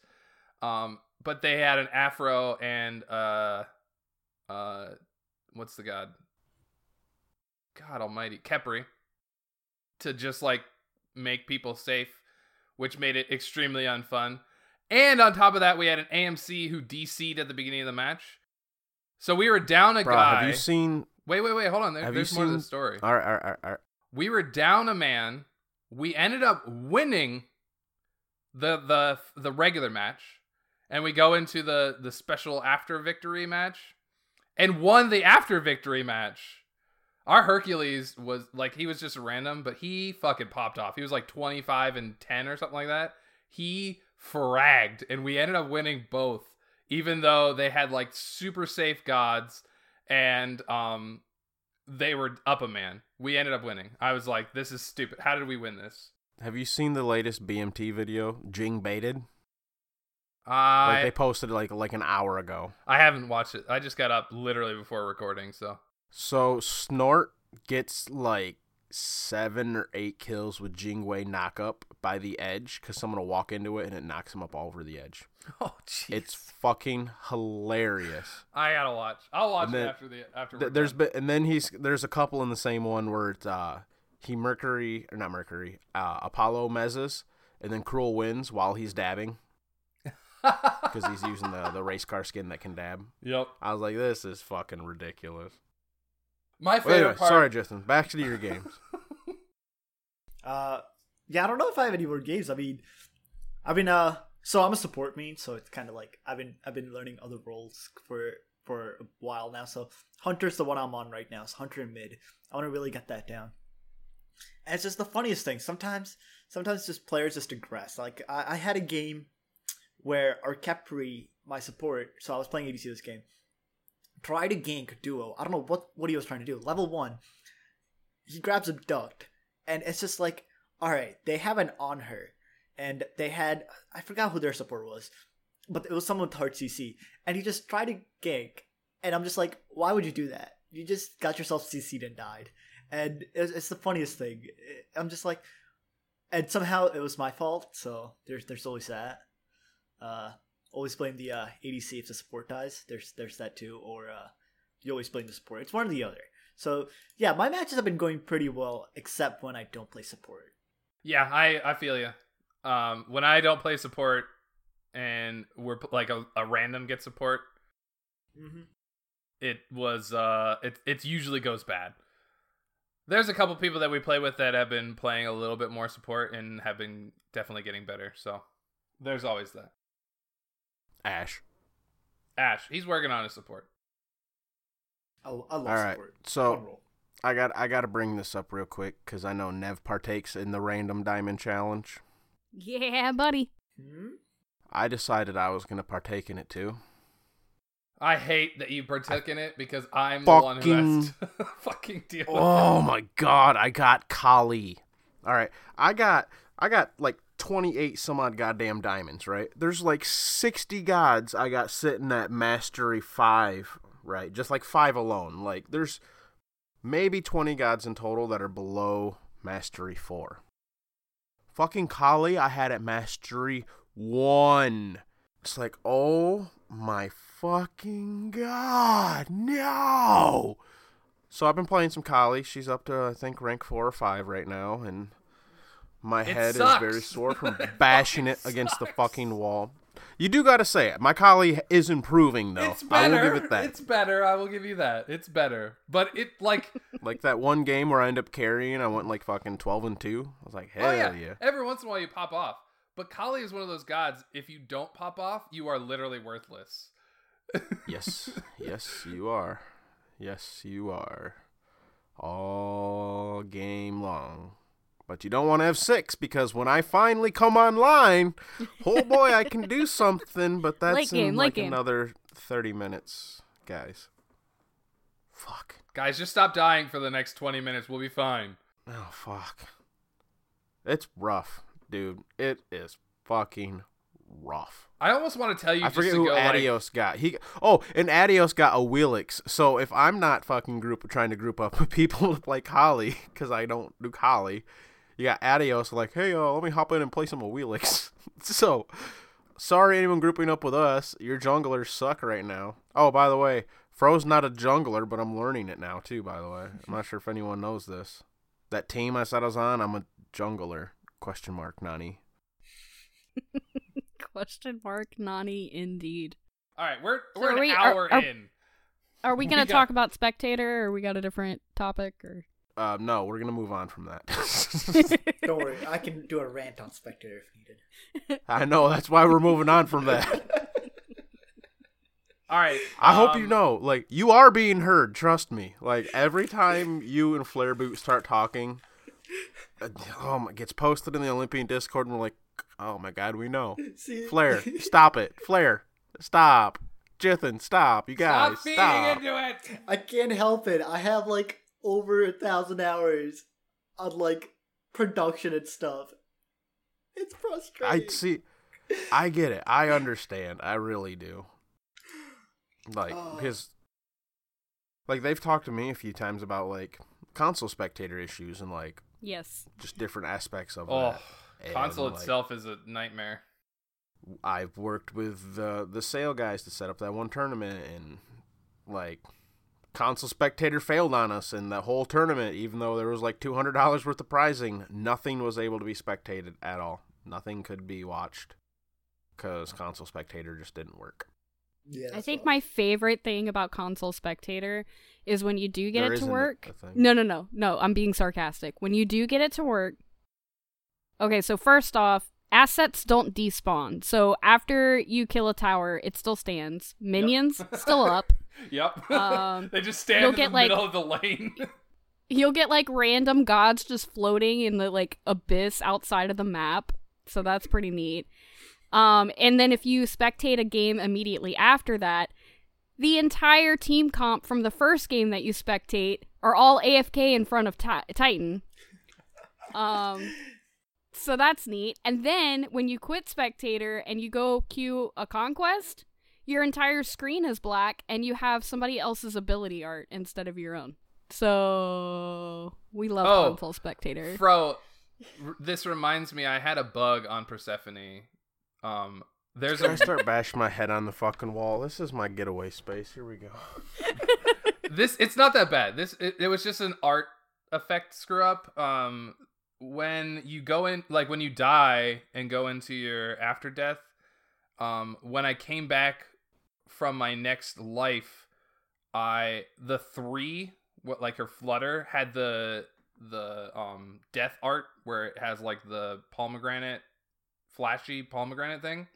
[SPEAKER 4] um, but they had an Aphro and uh, uh, what's the god? God Almighty, Khepri, to just like make people safe, which made it extremely unfun. And on top of that, we had an AMC who DC'd at the beginning of the match. So we were down a
[SPEAKER 2] Bro,
[SPEAKER 4] guy.
[SPEAKER 2] have you seen?
[SPEAKER 4] wait, wait, wait, hold on. There,
[SPEAKER 2] Have you
[SPEAKER 4] there's more to the story.
[SPEAKER 2] All right, all right, all right, all right.
[SPEAKER 4] We were down a man. We ended up winning the the the regular match, and we go into the the special after victory match, and won the after victory match. Our Hercules was like he was just random, but he fucking popped off. He was like 25 and 10 or something like that. He fragged and we ended up winning both even though they had like super safe gods and um they were up a man. We ended up winning. I was like this is stupid. How did we win this?
[SPEAKER 2] Have you seen the latest BMT video? Jing baited.
[SPEAKER 4] I
[SPEAKER 2] Like they posted like like an hour ago.
[SPEAKER 4] I haven't watched it. I just got up literally before recording, so
[SPEAKER 2] So Snort gets like seven or eight kills with Jingwei knock up by the edge because someone will walk into it and it knocks him up all over the edge. (laughs)
[SPEAKER 4] Oh jeez.
[SPEAKER 2] It's fucking hilarious.
[SPEAKER 4] I gotta watch. I'll watch
[SPEAKER 2] And
[SPEAKER 4] it
[SPEAKER 2] then-
[SPEAKER 4] after the after.
[SPEAKER 2] Th- there's been, and then he's there's a couple in the same one where it's uh he Mercury or not Mercury uh Apollo mezzas and then Cruel wins while he's dabbing (laughs) because he's using the the race car skin that can dab.
[SPEAKER 4] Yep.
[SPEAKER 2] I was like, this is fucking ridiculous.
[SPEAKER 4] My
[SPEAKER 2] Well,
[SPEAKER 4] favorite
[SPEAKER 2] anyway,
[SPEAKER 4] part.
[SPEAKER 2] sorry, Justin. Back to your games. (laughs)
[SPEAKER 5] Uh, yeah, I don't know if I have any more games. I mean, I've been uh, so I'm a support main, so it's kind of like I've been I've been learning other roles for for a while now. So Hunter's the one I'm on right now. It's Hunter and mid. I want to really get that down. And it's just the funniest thing. Sometimes, sometimes just players just aggress. Like I, I had a game where our Khepri, my support, so I was playing ADC this game, tried to gank duo. I don't know what what he was trying to do. Level one, he grabs a duct, and it's just like, all right, they have an Anhur, and they had I forgot who their support was, but it was someone with hard CC, and he just tried to gank, and I'm just like, why would you do that? You just got yourself CC'd and died, and it's, it's the funniest thing. I'm just like, and somehow it was my fault. So there's there's always that. Uh, always blame the uh, ADC if the support dies. There's there's that too, or uh, you always blame the support. It's one or the other. So yeah, my matches have been going pretty well, except when I don't play support.
[SPEAKER 4] Yeah, I I feel you. Um, when I don't play support and we're like a, a random get support,
[SPEAKER 5] Mm-hmm.
[SPEAKER 4] it was uh it it usually goes bad. There's a couple people that we play with that have been playing a little bit more support and have been definitely getting better. So there's always that.
[SPEAKER 2] Ash.
[SPEAKER 4] Ash, he's working on his support.
[SPEAKER 5] I, I love
[SPEAKER 2] All right.
[SPEAKER 5] support.
[SPEAKER 2] So I got I got to bring this up real quick because I know Nev partakes in the random diamond challenge.
[SPEAKER 3] Yeah, buddy.
[SPEAKER 5] Hmm?
[SPEAKER 2] I decided I was gonna partake in it too.
[SPEAKER 4] I hate that you partook in it because I'm the one who has to (laughs) fucking deal with
[SPEAKER 2] Oh
[SPEAKER 4] it.
[SPEAKER 2] my god, I got Kali. All right, I got I got like 28 some odd goddamn diamonds, right? There's like 60 gods I got sitting at mastery 5, right? Just like 5 alone. Like there's maybe 20 gods in total that are below mastery 4. Fucking Kali I had at mastery 1. It's like, "Oh my fucking god. No!" So I've been playing some Kali. She's up to I think rank four or five right now, and my
[SPEAKER 4] It
[SPEAKER 2] head
[SPEAKER 4] sucks.
[SPEAKER 2] is very sore from (laughs) bashing it
[SPEAKER 4] fucking
[SPEAKER 2] against the fucking wall. You do got to say it. My Kali is improving though.
[SPEAKER 4] It's
[SPEAKER 2] I
[SPEAKER 4] better.
[SPEAKER 2] will give it that.
[SPEAKER 4] It's better. I will give you that. It's better. But it like (laughs)
[SPEAKER 2] Like that one game where I end up carrying, I went like fucking twelve and two. I was like, hell
[SPEAKER 4] oh yeah.
[SPEAKER 2] yeah.
[SPEAKER 4] Every once in a while you pop off. But Kali is one of those gods. If you don't pop off, you are literally worthless. (laughs)
[SPEAKER 2] Yes, yes, you are. Yes, you are. All game long. But you don't want to have six because when I finally come online, oh (laughs) boy, I can do something. But that's
[SPEAKER 3] Late game,
[SPEAKER 2] in
[SPEAKER 3] late
[SPEAKER 2] like
[SPEAKER 3] game.
[SPEAKER 2] another thirty minutes, guys. Fuck.
[SPEAKER 4] Guys, just stop dying for the next 20 minutes. We'll be fine.
[SPEAKER 2] Oh fuck. It's rough, dude. It is fucking rough.
[SPEAKER 4] I almost want to tell you
[SPEAKER 2] I
[SPEAKER 4] just
[SPEAKER 2] forget
[SPEAKER 4] to
[SPEAKER 2] who
[SPEAKER 4] go like,
[SPEAKER 2] Adios got. He oh, and Adios got a Wheelix. So if I'm not fucking group trying to group up with people (laughs) like Holly because I don't do Kali, you got Adios like, hey, uh, let me hop in and play some of Wheelix. (laughs) so sorry, anyone grouping up with us. Your junglers suck right now. Oh, by the way, Fro's not a jungler, but I'm learning it now too. By the way, I'm not sure if anyone knows this. That team I said I was on, I'm a jungler. Question mark, Nani. (laughs)
[SPEAKER 3] Question mark Nani indeed.
[SPEAKER 4] All right, we're we're
[SPEAKER 3] are
[SPEAKER 4] an
[SPEAKER 3] we- are-
[SPEAKER 4] hour
[SPEAKER 3] are-
[SPEAKER 4] in.
[SPEAKER 3] Are we (laughs)
[SPEAKER 4] We
[SPEAKER 3] gonna
[SPEAKER 4] got-
[SPEAKER 3] talk about spectator or we got a different topic or
[SPEAKER 2] Uh, no, we're gonna move on from that. (laughs)
[SPEAKER 5] Don't worry, I can do a rant on Spectre if needed.
[SPEAKER 2] I know that's why we're moving on from that. (laughs)
[SPEAKER 4] All right.
[SPEAKER 2] I hope you
[SPEAKER 4] um,
[SPEAKER 2] know, like you are being heard. Trust me. Like every time you and Flare Boot start talking, uh, oh my, gets posted in the Olympian Discord, and we're like, oh my god, we know.
[SPEAKER 5] See,
[SPEAKER 2] Flare, (laughs) stop it. Flare, stop. Jithan, stop. You guys,
[SPEAKER 4] Stop
[SPEAKER 2] stop.
[SPEAKER 4] into it.
[SPEAKER 5] I can't help it. I have like over a thousand hours on like production and stuff. It's frustrating.
[SPEAKER 2] I see. I get it. I understand. I really do. Like
[SPEAKER 5] Oh.
[SPEAKER 2] because, like they've talked to me a few times about like console spectator issues and like
[SPEAKER 3] yes.
[SPEAKER 2] just different aspects of
[SPEAKER 4] Oh,
[SPEAKER 2] that. And,
[SPEAKER 4] console
[SPEAKER 2] like,
[SPEAKER 4] itself is a nightmare.
[SPEAKER 2] I've worked with the the sale guys to set up that one tournament, and like console spectator failed on us in the whole tournament. Even though there was like two hundred dollars worth of prizing, nothing was able to be spectated at all. Nothing could be watched because console spectator just didn't work.
[SPEAKER 5] yeah,
[SPEAKER 3] I think my favorite thing about console spectator is when you do get
[SPEAKER 2] There
[SPEAKER 3] it to work.
[SPEAKER 2] a.
[SPEAKER 3] No, no, no, no. I'm being sarcastic. When you do get it to work, okay. So first off, assets don't despawn. So after you kill a tower, it still stands. Minions still (laughs) up.
[SPEAKER 4] Yep.
[SPEAKER 3] Um, (laughs)
[SPEAKER 4] they just stand
[SPEAKER 3] you'll
[SPEAKER 4] in
[SPEAKER 3] get,
[SPEAKER 4] the
[SPEAKER 3] like-
[SPEAKER 4] middle of the lane. (laughs)
[SPEAKER 3] You'll get like random gods just floating in the like abyss outside of the map. So that's pretty neat. Um, and then if you spectate a game immediately after that, the entire team comp from the first game that you spectate are all AFK in front of Ti- Titan. Um, so that's neat. And then when you quit spectator and you go queue a conquest, your entire screen is black and you have somebody else's ability art instead of your own. So we love
[SPEAKER 4] Oh.
[SPEAKER 3] console spectator.
[SPEAKER 4] Bro, r- this reminds me, I had a bug on Persephone. Um, there's
[SPEAKER 2] Can I
[SPEAKER 4] a
[SPEAKER 2] start bashing my head on the fucking wall? This is my getaway space. Here we go. (laughs)
[SPEAKER 4] this. It's not that bad. This it, it was just an art effect screw up. Um, when you go in, like when you die and go into your after death. Um, when I came back from my next life, I the three what like her flutter had the the um death art where it has like the pomegranate flashy pomegranate thing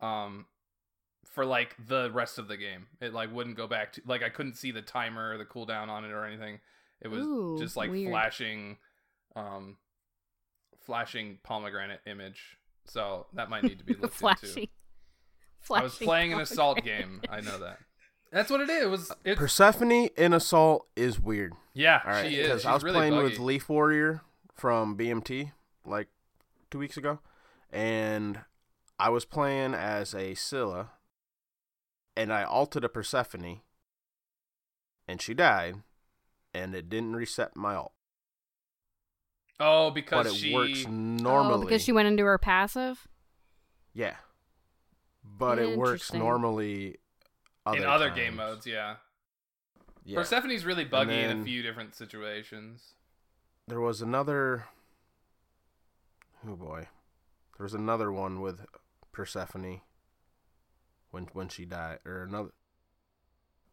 [SPEAKER 4] um for like the rest of the game it like wouldn't go back to like i couldn't see the timer or the cooldown on it or anything it was
[SPEAKER 3] Ooh,
[SPEAKER 4] just like
[SPEAKER 3] weird.
[SPEAKER 4] flashing um flashing pomegranate image so that might need to be (laughs) looked into
[SPEAKER 3] Flashy.
[SPEAKER 4] I was playing an assault
[SPEAKER 3] pomegranate.
[SPEAKER 4] game i know that (laughs) that's what it is it was it,
[SPEAKER 2] Persephone in Assault is weird.
[SPEAKER 4] yeah
[SPEAKER 2] All right,
[SPEAKER 4] she is
[SPEAKER 2] because I was
[SPEAKER 4] really
[SPEAKER 2] playing
[SPEAKER 4] buggy.
[SPEAKER 2] with Leaf Warrior from BMT like two weeks ago, and I was playing as a Scylla, and I altered a Persephone, and she died, and it didn't reset my alt,
[SPEAKER 4] oh because
[SPEAKER 2] but
[SPEAKER 4] because
[SPEAKER 2] it
[SPEAKER 4] she
[SPEAKER 2] works
[SPEAKER 3] Oh, because she went into her passive.
[SPEAKER 2] yeah, but it works normally. Other
[SPEAKER 4] in other game modes yeah.
[SPEAKER 2] Yeah.
[SPEAKER 4] Persephone's really buggy in a few different situations.
[SPEAKER 2] there was another oh boy there was another one with persephone when when she died or another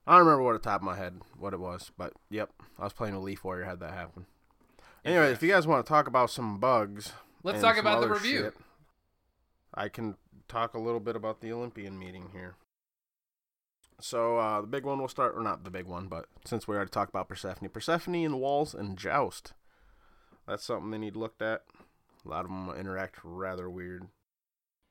[SPEAKER 2] i don't remember what the top of my head what it was but yep i was playing a leaf warrior had that happen anyway if you guys want to talk about some bugs
[SPEAKER 4] Let's talk about the review.
[SPEAKER 2] shit, i can talk a little bit about the olympian meeting here so uh, the big one will start, or not the big one, but since we already talked about Persephone, Persephone and the walls and joust. That's something they need looked at. A lot of them interact rather weird.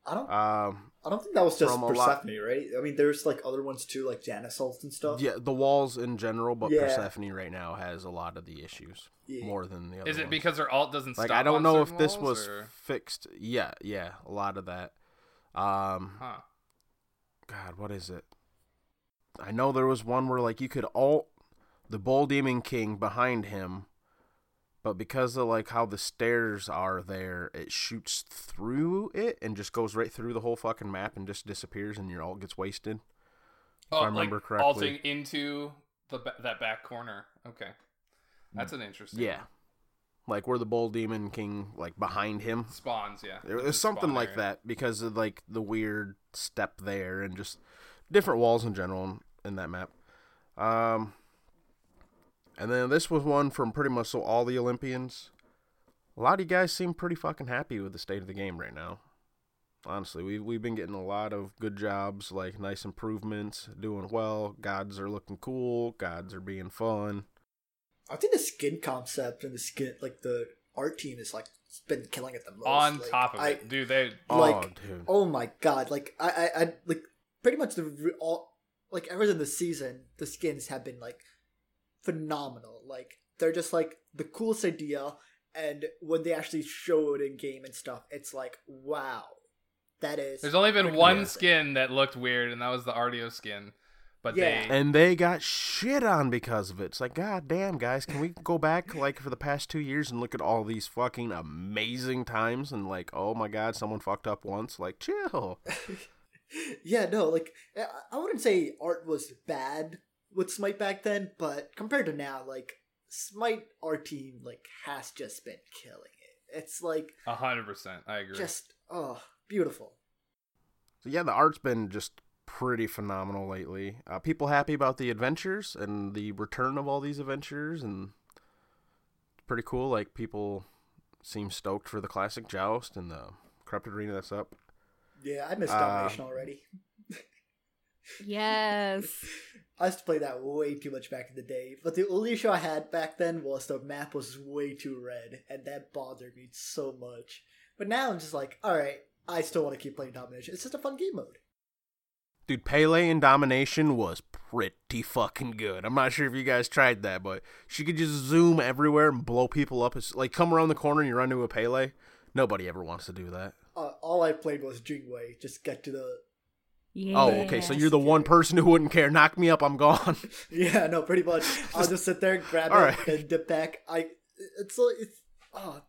[SPEAKER 5] I don't.
[SPEAKER 2] Um,
[SPEAKER 5] I don't think that was just
[SPEAKER 2] From a lot-
[SPEAKER 5] Persephone, right? I mean, there's like other ones too, like Janus alt and stuff.
[SPEAKER 2] yeah, the walls in general, but
[SPEAKER 5] Yeah.
[SPEAKER 2] Persephone right now has a lot of the issues
[SPEAKER 5] Yeah.
[SPEAKER 2] more than the other.
[SPEAKER 4] Is it
[SPEAKER 2] ones.
[SPEAKER 4] because her alt doesn't
[SPEAKER 2] like
[SPEAKER 4] stop?
[SPEAKER 2] I don't
[SPEAKER 4] on
[SPEAKER 2] know if this
[SPEAKER 4] walls,
[SPEAKER 2] was
[SPEAKER 4] or-
[SPEAKER 2] fixed? Yeah, yeah, a lot of that. Um,
[SPEAKER 4] Huh.
[SPEAKER 2] God, what is it? I know there was one where like you could alt the Bull Demon King behind him, but because of like how the stairs are there, it shoots through it and just goes right through the whole fucking map and just disappears, and your alt gets wasted.
[SPEAKER 4] Oh,
[SPEAKER 2] I remember
[SPEAKER 4] like
[SPEAKER 2] correctly.
[SPEAKER 4] alting into the that back corner. Okay, that's an interesting.
[SPEAKER 2] Yeah, like where the Bull Demon King like behind him.
[SPEAKER 4] spawns. Yeah,
[SPEAKER 2] It was something like
[SPEAKER 4] area.
[SPEAKER 2] that because of like the weird step there and just different walls in general in, in that map. Um, and then this was one from pretty much so all the Olympians. A lot of you guys seem pretty fucking happy with the state of the game right now. Honestly, we we've been getting a lot of good jobs, like nice improvements, doing well. Gods are looking cool. Gods are being fun.
[SPEAKER 5] I think the skin concept and the skin, like the art team, is like been killing it the most.
[SPEAKER 4] on
[SPEAKER 5] Like,
[SPEAKER 4] top of
[SPEAKER 5] I-
[SPEAKER 4] it, dude. They oh,
[SPEAKER 5] Like,
[SPEAKER 2] oh, dude.
[SPEAKER 5] Oh my god! Like I, I, I like pretty much the re- all like ever in the season, the skins have been like phenomenal. Like they're just like the coolest idea, and when they actually show it in game and stuff, it's like wow, that is.
[SPEAKER 4] there's only been one
[SPEAKER 5] amazing.
[SPEAKER 4] skin that looked weird, and that was the Artio skin. But
[SPEAKER 5] Yeah.
[SPEAKER 4] they
[SPEAKER 2] and they got shit on because of it. It's like, god damn, guys, can we go back like for the past two years and look at all these fucking amazing times and like, oh my god, someone fucked up once. Like, chill. (laughs)
[SPEAKER 5] yeah, no, like I- I wouldn't say art was bad with Smite back then, but compared to now, like Smite art team like has just been killing it. It's like
[SPEAKER 4] a hundred percent. I agree.
[SPEAKER 5] just oh beautiful.
[SPEAKER 2] So yeah, the art's been just pretty phenomenal lately. Uh, people happy about the adventures and the return of all these adventures and pretty cool. Like people seem stoked for the classic joust and the corrupted arena that's up.
[SPEAKER 5] Yeah, I missed
[SPEAKER 2] Uh,
[SPEAKER 5] domination already.
[SPEAKER 3] Yes. (laughs)
[SPEAKER 5] I used to play that way too much back in the day, but the only issue I had back then was the map was way too red, and that bothered me so much. But now I'm just like, all right, I still want to keep playing domination. It's just a fun game mode.
[SPEAKER 2] Dude, Pele in Domination was pretty fucking good. I'm not sure if you guys tried that, but she could just zoom everywhere and blow people up. It's like come around the corner and you run into a Pele. Nobody ever wants to do that.
[SPEAKER 5] Uh, all I played was Jingwei. Just get to the
[SPEAKER 3] Yeah.
[SPEAKER 2] Oh, okay. So you're the one person who wouldn't care. Knock me up, I'm gone. (laughs)
[SPEAKER 5] yeah, no, pretty much. (laughs) I'll just sit there, grab
[SPEAKER 2] All
[SPEAKER 5] it,
[SPEAKER 2] right.
[SPEAKER 5] and dip back. I it's so it's oh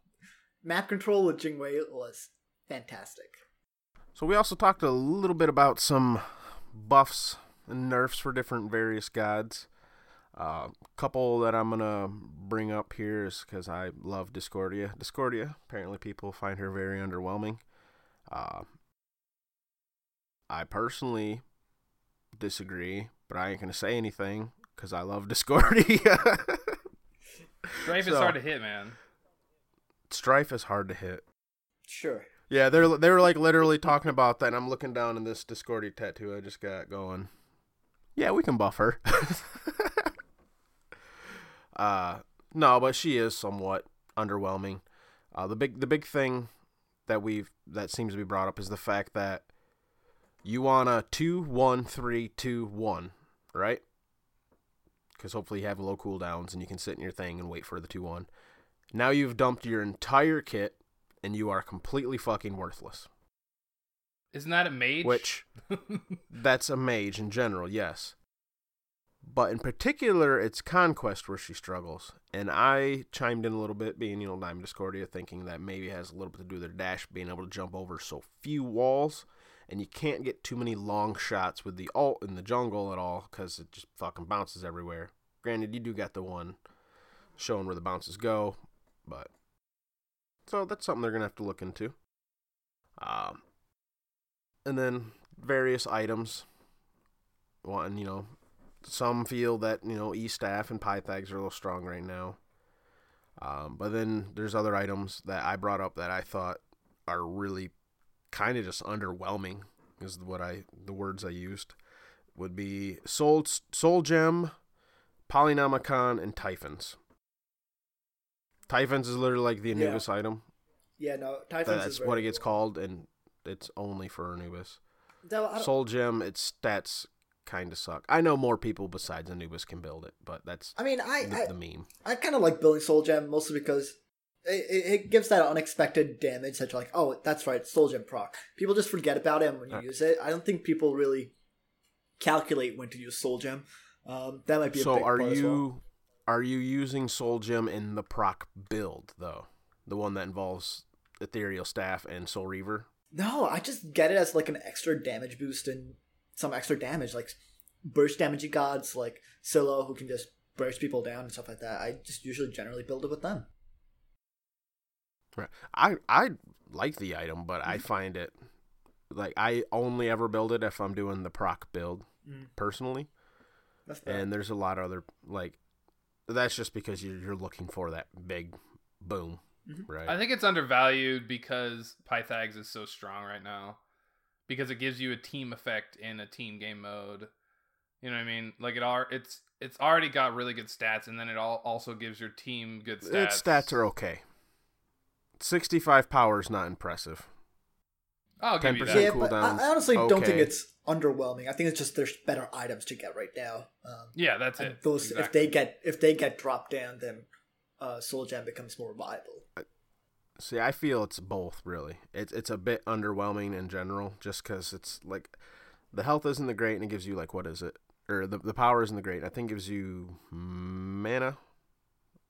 [SPEAKER 5] map control with Jingwei was fantastic.
[SPEAKER 2] So we also talked a little bit about some buffs and nerfs for different various gods. A uh, couple that I'm gonna bring up here is because I love Discordia. Discordia, apparently people find her very underwhelming. Uh, I personally disagree, but I ain't gonna say anything because I love (laughs) Discordia.
[SPEAKER 4] Strife is hard to hit, man.
[SPEAKER 2] Strife is hard to hit.
[SPEAKER 5] Sure.
[SPEAKER 2] Yeah, they're they were like literally talking about that, and I'm looking down in this Discordia tattoo I just got going. Yeah, we can buff her. (laughs) uh, no, but she is somewhat underwhelming. Uh, the big the big thing that we've that seems to be brought up is the fact that you want a two one three two one, right? Because hopefully you have low cooldowns and you can sit in your thing and wait for the two one. Now you've dumped your entire kit and you are completely fucking worthless.
[SPEAKER 4] Isn't that a mage?
[SPEAKER 2] Which (laughs) that's a mage in general, yes. But in particular, it's conquest where she struggles. And I chimed in a little bit, being, you know, Diamond Discordia, thinking that maybe it has a little bit to do with their dash, being able to jump over so few walls. And you can't get too many long shots with the alt in the jungle at all, because it just fucking bounces everywhere. Granted, you do got the one showing where the bounces go, but. So that's something they're going to have to look into. Um, and then various items. One, you know, some feel that you know E staff and Pythags are a little strong right now. Um, but then there's other items that I brought up that I thought are really kind of just underwhelming. Is what I the words I used would be soul soul gem, Polynomicon, and Typhons. Typhons is literally like the
[SPEAKER 5] Yeah.
[SPEAKER 2] Anubis item.
[SPEAKER 5] Yeah, no, Typhons
[SPEAKER 2] That's what it gets called, and it's only for Anubis. Soul Gem, its stats kind of suck. I know more people besides Anubis can build it, but that's
[SPEAKER 5] I mean, I
[SPEAKER 2] the,
[SPEAKER 5] I,
[SPEAKER 2] the meme.
[SPEAKER 5] I kind of like building Soul Gem mostly because it, it, gives that unexpected damage that you're like, oh, that's right, Soul Gem proc. People just forget about it when you use it. I don't think people really calculate when to use Soul Gem. Um, that might be a
[SPEAKER 2] So
[SPEAKER 5] big
[SPEAKER 2] are
[SPEAKER 5] as well.
[SPEAKER 2] Are you using Soul Gem in the proc build though? The one that involves Ethereal Staff and Soul Reaver?
[SPEAKER 5] No, I just get it as like an extra damage boost and some extra damage, like burst damaging gods like Scylla who can just burst people down and stuff like that. I just usually generally build it with them.
[SPEAKER 2] Right. I I like the item, but
[SPEAKER 5] Mm-hmm.
[SPEAKER 2] I find it like I only ever build it if I'm doing the proc build
[SPEAKER 5] Mm.
[SPEAKER 2] personally.
[SPEAKER 5] That's.
[SPEAKER 2] And there's a lot of other like that's just because you're you're looking for that big boom,
[SPEAKER 5] Mm-hmm.
[SPEAKER 2] right?
[SPEAKER 4] I think it's undervalued because Pythags is so strong right now. Because it gives you a team effect in a team game mode. You know what I mean? Like it are it's it's already got really good stats and then it all also gives your team good stats.
[SPEAKER 2] Its stats are okay. 65 power is not impressive.
[SPEAKER 4] I'll give you
[SPEAKER 2] 10%
[SPEAKER 4] that.
[SPEAKER 5] yeah, but I,
[SPEAKER 2] cooldowns,
[SPEAKER 5] I honestly don't think it's underwhelming. I think it's just there's better items to get right now. Um,
[SPEAKER 4] Yeah, that's it.
[SPEAKER 5] those if they get if they get dropped down, then uh, Soul Gem becomes more viable.
[SPEAKER 2] See, I feel it's both really. It's it's a bit underwhelming in general, just because it's like the health isn't the great, and it gives you like what is it, or the the power isn't the great. I think it gives you mana,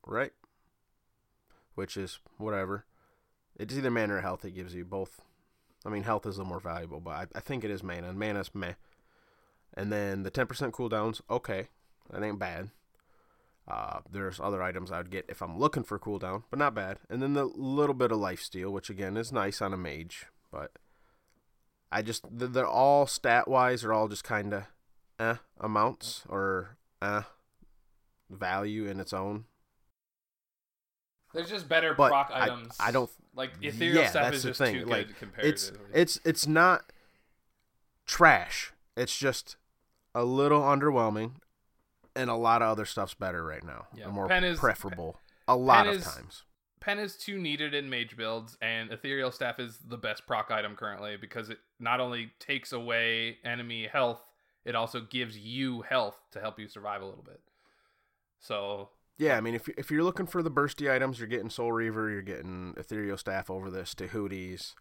[SPEAKER 2] right? Which is whatever. It's either mana or health. It gives you both. I mean, health is a little more valuable, but I, I think it is mana, and mana's meh. And then the ten percent cooldowns, okay, that ain't bad. Uh, there's other items I would get if I'm looking for cooldown, but not bad. And then the little bit of life steal, which again is nice on a mage, but I just they're, they're all stat wise are all just kind of eh amounts or eh value in its own.
[SPEAKER 4] There's just better
[SPEAKER 2] But
[SPEAKER 4] proc
[SPEAKER 2] I-
[SPEAKER 4] items.
[SPEAKER 2] I don't-
[SPEAKER 4] like ethereal
[SPEAKER 2] yeah,
[SPEAKER 4] stuff
[SPEAKER 2] that's
[SPEAKER 4] is
[SPEAKER 2] the
[SPEAKER 4] just
[SPEAKER 2] thing.
[SPEAKER 4] too
[SPEAKER 2] Like,
[SPEAKER 4] good
[SPEAKER 2] It's
[SPEAKER 4] comparatively.
[SPEAKER 2] it's it's not trash. It's just a little underwhelming, and a lot of other stuff's better right now.
[SPEAKER 4] Yeah,
[SPEAKER 2] more
[SPEAKER 4] Pen is-
[SPEAKER 2] preferable. a lot
[SPEAKER 4] Pen
[SPEAKER 2] of
[SPEAKER 4] is-
[SPEAKER 2] times.
[SPEAKER 4] Pen is too needed in mage builds, and Ethereal Staff is the best proc item currently because it not only takes away enemy health, it also gives you health to help you survive a little bit. So
[SPEAKER 2] Yeah, I mean, if if you're looking for the bursty items, you're getting Soul Reaver, you're getting Ethereal Staff over this Tahuti's,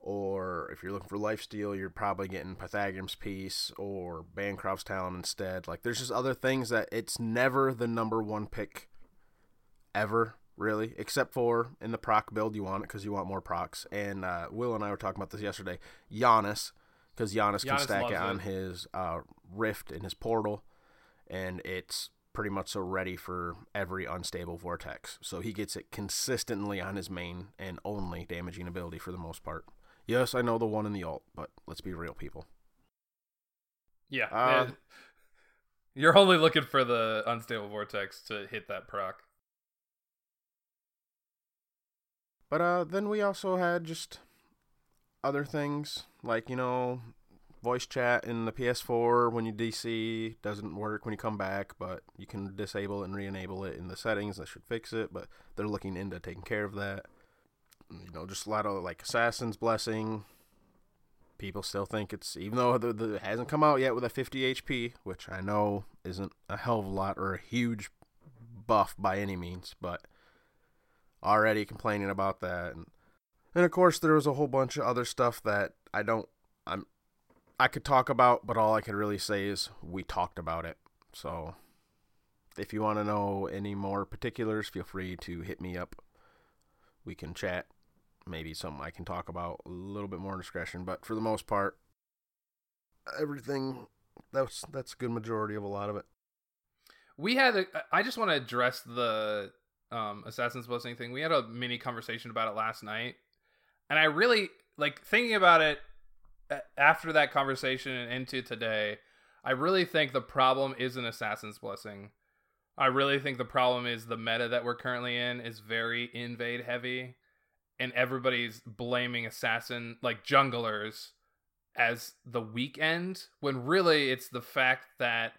[SPEAKER 2] or if you're looking for Lifesteal, you're probably getting Pythagoras Piece or Bancroft's Talon instead. Like, there's just other things that it's never the number one pick ever. really, except for in the proc build you want it because you want more procs. And uh, Will and I were talking about this yesterday. Janus, because Janus, can stack it on
[SPEAKER 4] it.
[SPEAKER 2] his uh, rift and his portal, and it's pretty much so ready for every unstable vortex. So he gets it consistently on his main and only damaging ability for the most part. Yes, I know the one in the alt, but let's be real, people.
[SPEAKER 4] Yeah.
[SPEAKER 2] Uh.
[SPEAKER 4] You're only looking for the unstable vortex to hit that proc.
[SPEAKER 2] But uh, then we also had just other things like you know, voice chat in the PS4 when you DC doesn't work when you come back, but you can disable and re-enable it in the settings. That should fix it, but they're looking into taking care of that. You know, just a lot of like Assassin's Blessing. People still think it's even though the, the, it hasn't come out yet with a 50 HP, which I know isn't a hell of a lot or a huge buff by any means, but already complaining about that and and of course there was a whole bunch of other stuff that I don't I'm I could talk about but all I can really say is we talked about it. So if you want to know any more particulars, feel free to hit me up. We can chat. Maybe something I can talk about a little bit more discretion, but for the most part everything that's that's a good majority of a lot of it.
[SPEAKER 4] We had a, I just want to address the um, Assassin's Blessing thing. We had a mini conversation about it last night, and I really like thinking about it after that conversation and into today. I really think the problem is an Assassin's Blessing. I really think the problem is the meta that we're currently in is very invade heavy, and everybody's blaming assassin like junglers as the weekend when really it's the fact that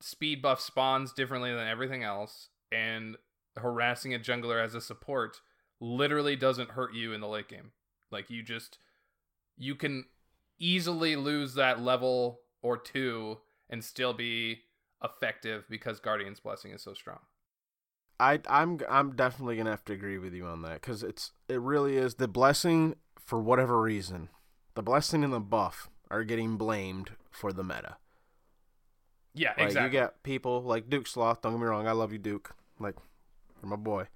[SPEAKER 4] speed buff spawns differently than everything else, and harassing a jungler as a support literally doesn't hurt you in the late game. Like you just you can easily lose that level or two and still be effective because Guardian's blessing is so strong.
[SPEAKER 2] I I'm I'm definitely gonna have to agree with you on that because it's it really is the blessing for whatever reason, the blessing and the buff are getting blamed for the meta.
[SPEAKER 4] Yeah,
[SPEAKER 2] Like
[SPEAKER 4] exactly.
[SPEAKER 2] you got people like Duke Sloth. Don't get me wrong, I love you, Duke. Like you're my boy.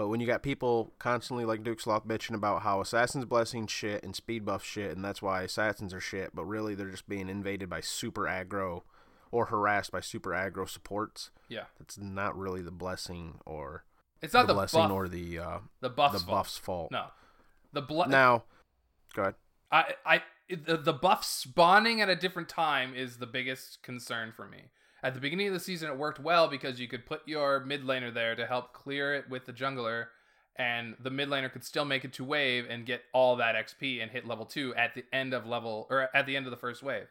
[SPEAKER 2] But when you got people constantly like Duke Sloth bitching about how Assassin's Blessing shit and speed buff shit, and that's why Assassins are shit, but really they're just being invaded by super aggro or harassed by super aggro supports.
[SPEAKER 4] yeah.
[SPEAKER 2] That's not really the blessing or
[SPEAKER 4] It's not
[SPEAKER 2] the,
[SPEAKER 4] the,
[SPEAKER 2] blessing
[SPEAKER 4] buff,
[SPEAKER 2] or the uh,
[SPEAKER 4] the buff's
[SPEAKER 2] the
[SPEAKER 4] fault.
[SPEAKER 2] buff's fault.
[SPEAKER 4] No. The bl-
[SPEAKER 2] Now, go ahead.
[SPEAKER 4] I, I, the, the buff spawning at a different time is the biggest concern for me. At the beginning of the season, it worked well because you could put your mid laner there to help clear it with the jungler, and the mid laner could still make it to wave and get all that XP and hit level two at the end of level or at the end of the first wave.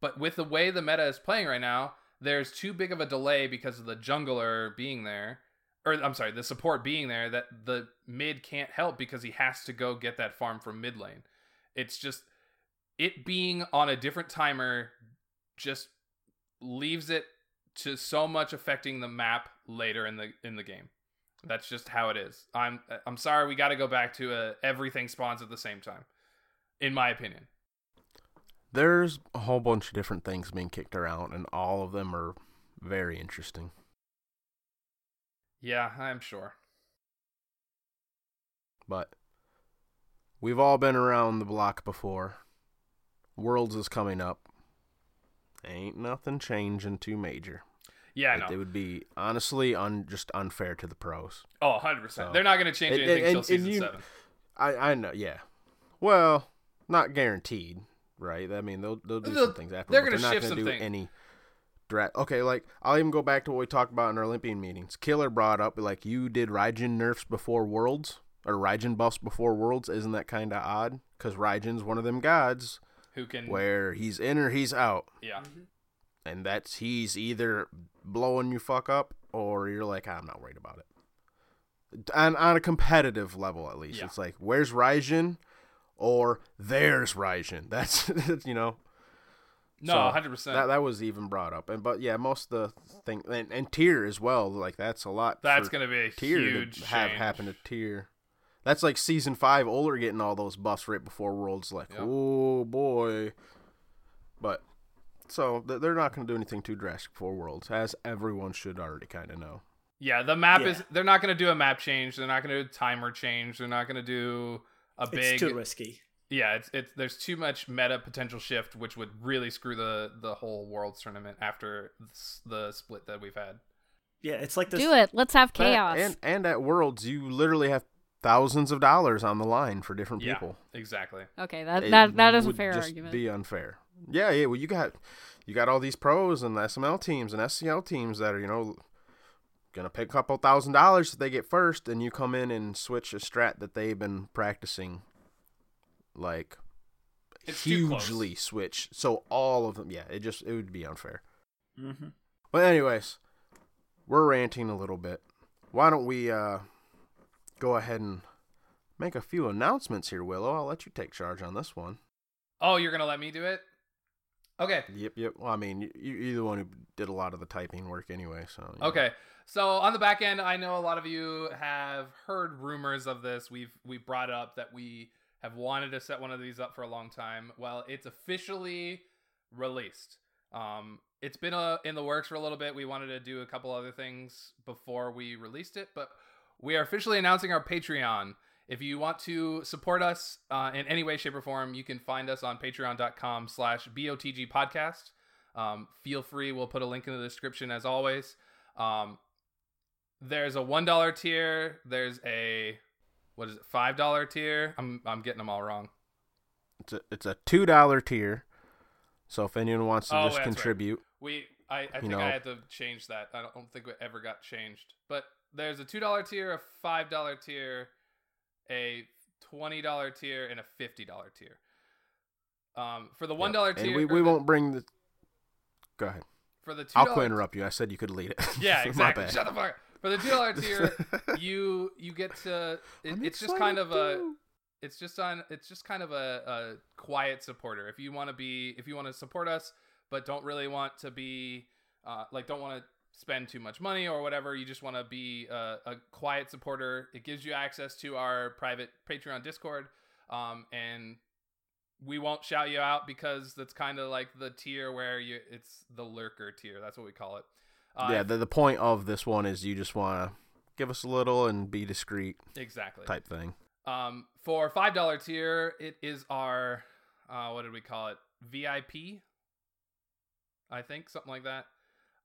[SPEAKER 4] But with the way the meta is playing right now, there's too big of a delay because of the jungler being there, or I'm sorry, the support being there that the mid can't help because he has to go get that farm from mid lane. It's just it being on a different timer just leaves it to so much affecting the map later in the in the game. That's just how it is. I'm I'm sorry we got to go back to a everything spawns at the same time. In my opinion.
[SPEAKER 2] There's a whole bunch of different things being kicked around, and all of them are very interesting.
[SPEAKER 4] Yeah, I'm sure.
[SPEAKER 2] But we've all been around the block before. Worlds is coming up. Ain't nothing changing too major.
[SPEAKER 4] Yeah,
[SPEAKER 2] It-
[SPEAKER 4] no.
[SPEAKER 2] It would be honestly un- just unfair to the pros.
[SPEAKER 4] Oh, 100%.
[SPEAKER 2] So-
[SPEAKER 4] They're not going to change anything until season
[SPEAKER 2] you-
[SPEAKER 4] 7.
[SPEAKER 2] I I know, yeah. Well, not guaranteed, right? I mean, they'll they'll do
[SPEAKER 4] They'll-
[SPEAKER 2] some things after.
[SPEAKER 4] they're gonna
[SPEAKER 2] not
[SPEAKER 4] shift
[SPEAKER 2] gonna
[SPEAKER 4] some
[SPEAKER 2] do
[SPEAKER 4] things.
[SPEAKER 2] any. Dra- okay, like I'll even go back to what we talked about in our Olympian meetings. Killer brought up like you did Raijin nerfs before Worlds or Raijin buffs before Worlds. Isn't that kind of odd? Because Raijin's one of them gods
[SPEAKER 4] Who can
[SPEAKER 2] where he's in or he's out,
[SPEAKER 4] Yeah. Mm-hmm.
[SPEAKER 2] and that's he's either blowing you fuck up or you're like I'm not worried about it. On on a competitive level, at least,
[SPEAKER 4] Yeah.
[SPEAKER 2] it's like where's Raijin, or there's Raijin. (laughs) That's you know.
[SPEAKER 4] No,
[SPEAKER 2] So,
[SPEAKER 4] 100%.
[SPEAKER 2] That that was even brought up, and but yeah, most of the thing and, and tier as well. Like that's a lot.
[SPEAKER 4] That's going to be a
[SPEAKER 2] tier
[SPEAKER 4] huge
[SPEAKER 2] to have
[SPEAKER 4] change.
[SPEAKER 2] happen to tier. That's like season five. Oler getting all those buffs right before Worlds. Like,
[SPEAKER 4] Yep.
[SPEAKER 2] oh boy. But so they're not going to do anything too drastic for Worlds, as everyone should already kind of know.
[SPEAKER 4] Yeah, the map
[SPEAKER 5] Yeah.
[SPEAKER 4] is. They're not going to do a map change. They're not going to do a timer change. They're not going to do a big.
[SPEAKER 5] It's too risky.
[SPEAKER 4] yeah, it's it's there's too much meta potential shift, which would really screw the the whole world's tournament after s- the split that we've had.
[SPEAKER 5] Yeah, it's like this.
[SPEAKER 3] Do it. Let's have
[SPEAKER 2] But-
[SPEAKER 3] chaos.
[SPEAKER 2] And and at Worlds, you literally have thousands of dollars on the line for different
[SPEAKER 4] Yeah,
[SPEAKER 2] people.
[SPEAKER 4] exactly.
[SPEAKER 3] okay, that
[SPEAKER 2] It
[SPEAKER 3] that that is a
[SPEAKER 2] would
[SPEAKER 3] fair
[SPEAKER 2] just
[SPEAKER 3] argument.
[SPEAKER 2] Be unfair. Yeah, yeah. Well, you got you got all these pros and SML teams and SCL teams that are you know gonna pay a couple thousand dollars if they get first, and you come in and switch a strat that they've been practicing, like
[SPEAKER 4] It's
[SPEAKER 2] hugely switch. So all of them, yeah, it just it would be unfair.
[SPEAKER 5] Mm-hmm.
[SPEAKER 2] But anyways, we're ranting a little bit. Why don't we uh go ahead and make a few announcements here, Willow? I'll let you take charge on this one.
[SPEAKER 4] Oh, you're gonna let me do it? Okay.
[SPEAKER 2] Yep, yep. Well, I mean, you, you're the one who did a lot of the typing work anyway, so. know.
[SPEAKER 4] Okay. So on the back end, I know a lot of you have heard rumors of this. We've we brought up that we have wanted to set one of these up for a long time. Well, it's officially released. Um, it's been uh in the works for a little bit. We wanted to do a couple other things before we released it, but we are officially announcing our Patreon. If you want to support us uh, in any way, shape, or form, you can find us on patreon.com slash BOTG podcast. Um, feel free. We'll put a link in the description as always. Um, there's a $1 tier. There's a, what is it, $5 tier? I'm, I'm getting them all wrong.
[SPEAKER 2] It's a, it's a $2 tier. So if anyone wants to
[SPEAKER 4] Oh,
[SPEAKER 2] just
[SPEAKER 4] that's right.
[SPEAKER 2] contribute,
[SPEAKER 4] We, I, I think
[SPEAKER 2] know.
[SPEAKER 4] I had to change that. I don't think it ever got changed. But there's a $2 tier, a $5 tier, a $20 tier, and a $50 tier. Um, for the $1
[SPEAKER 2] Yep.
[SPEAKER 4] tier,
[SPEAKER 2] And we, we
[SPEAKER 4] the-
[SPEAKER 2] won't bring the. Go ahead.
[SPEAKER 4] for the $2
[SPEAKER 2] I'll quit interrupt you. I said you could lead it. (laughs)
[SPEAKER 4] Yeah,
[SPEAKER 2] My
[SPEAKER 4] exactly.
[SPEAKER 2] bad.
[SPEAKER 4] Shut the fuck. For the two dollar (laughs) tier, you you get to. It, it's just kind of a. It's just on. It's just kind of a, a quiet supporter. If you want to be, if you want to support us, but don't really want to be, uh, like, don't want to spend too much money or whatever. You just want to be a, a quiet supporter. It gives you access to our private Patreon Discord, um, and we won't shout you out because that's kind of like the tier where you. It's the lurker tier. That's what we call it. Uh,
[SPEAKER 2] yeah, the, the point of this one is you just want to give us a little and be discreet
[SPEAKER 4] exactly.
[SPEAKER 2] type thing.
[SPEAKER 4] Um, for five dollar tier, it is our uh, what did we call it? VIP, I think something like that.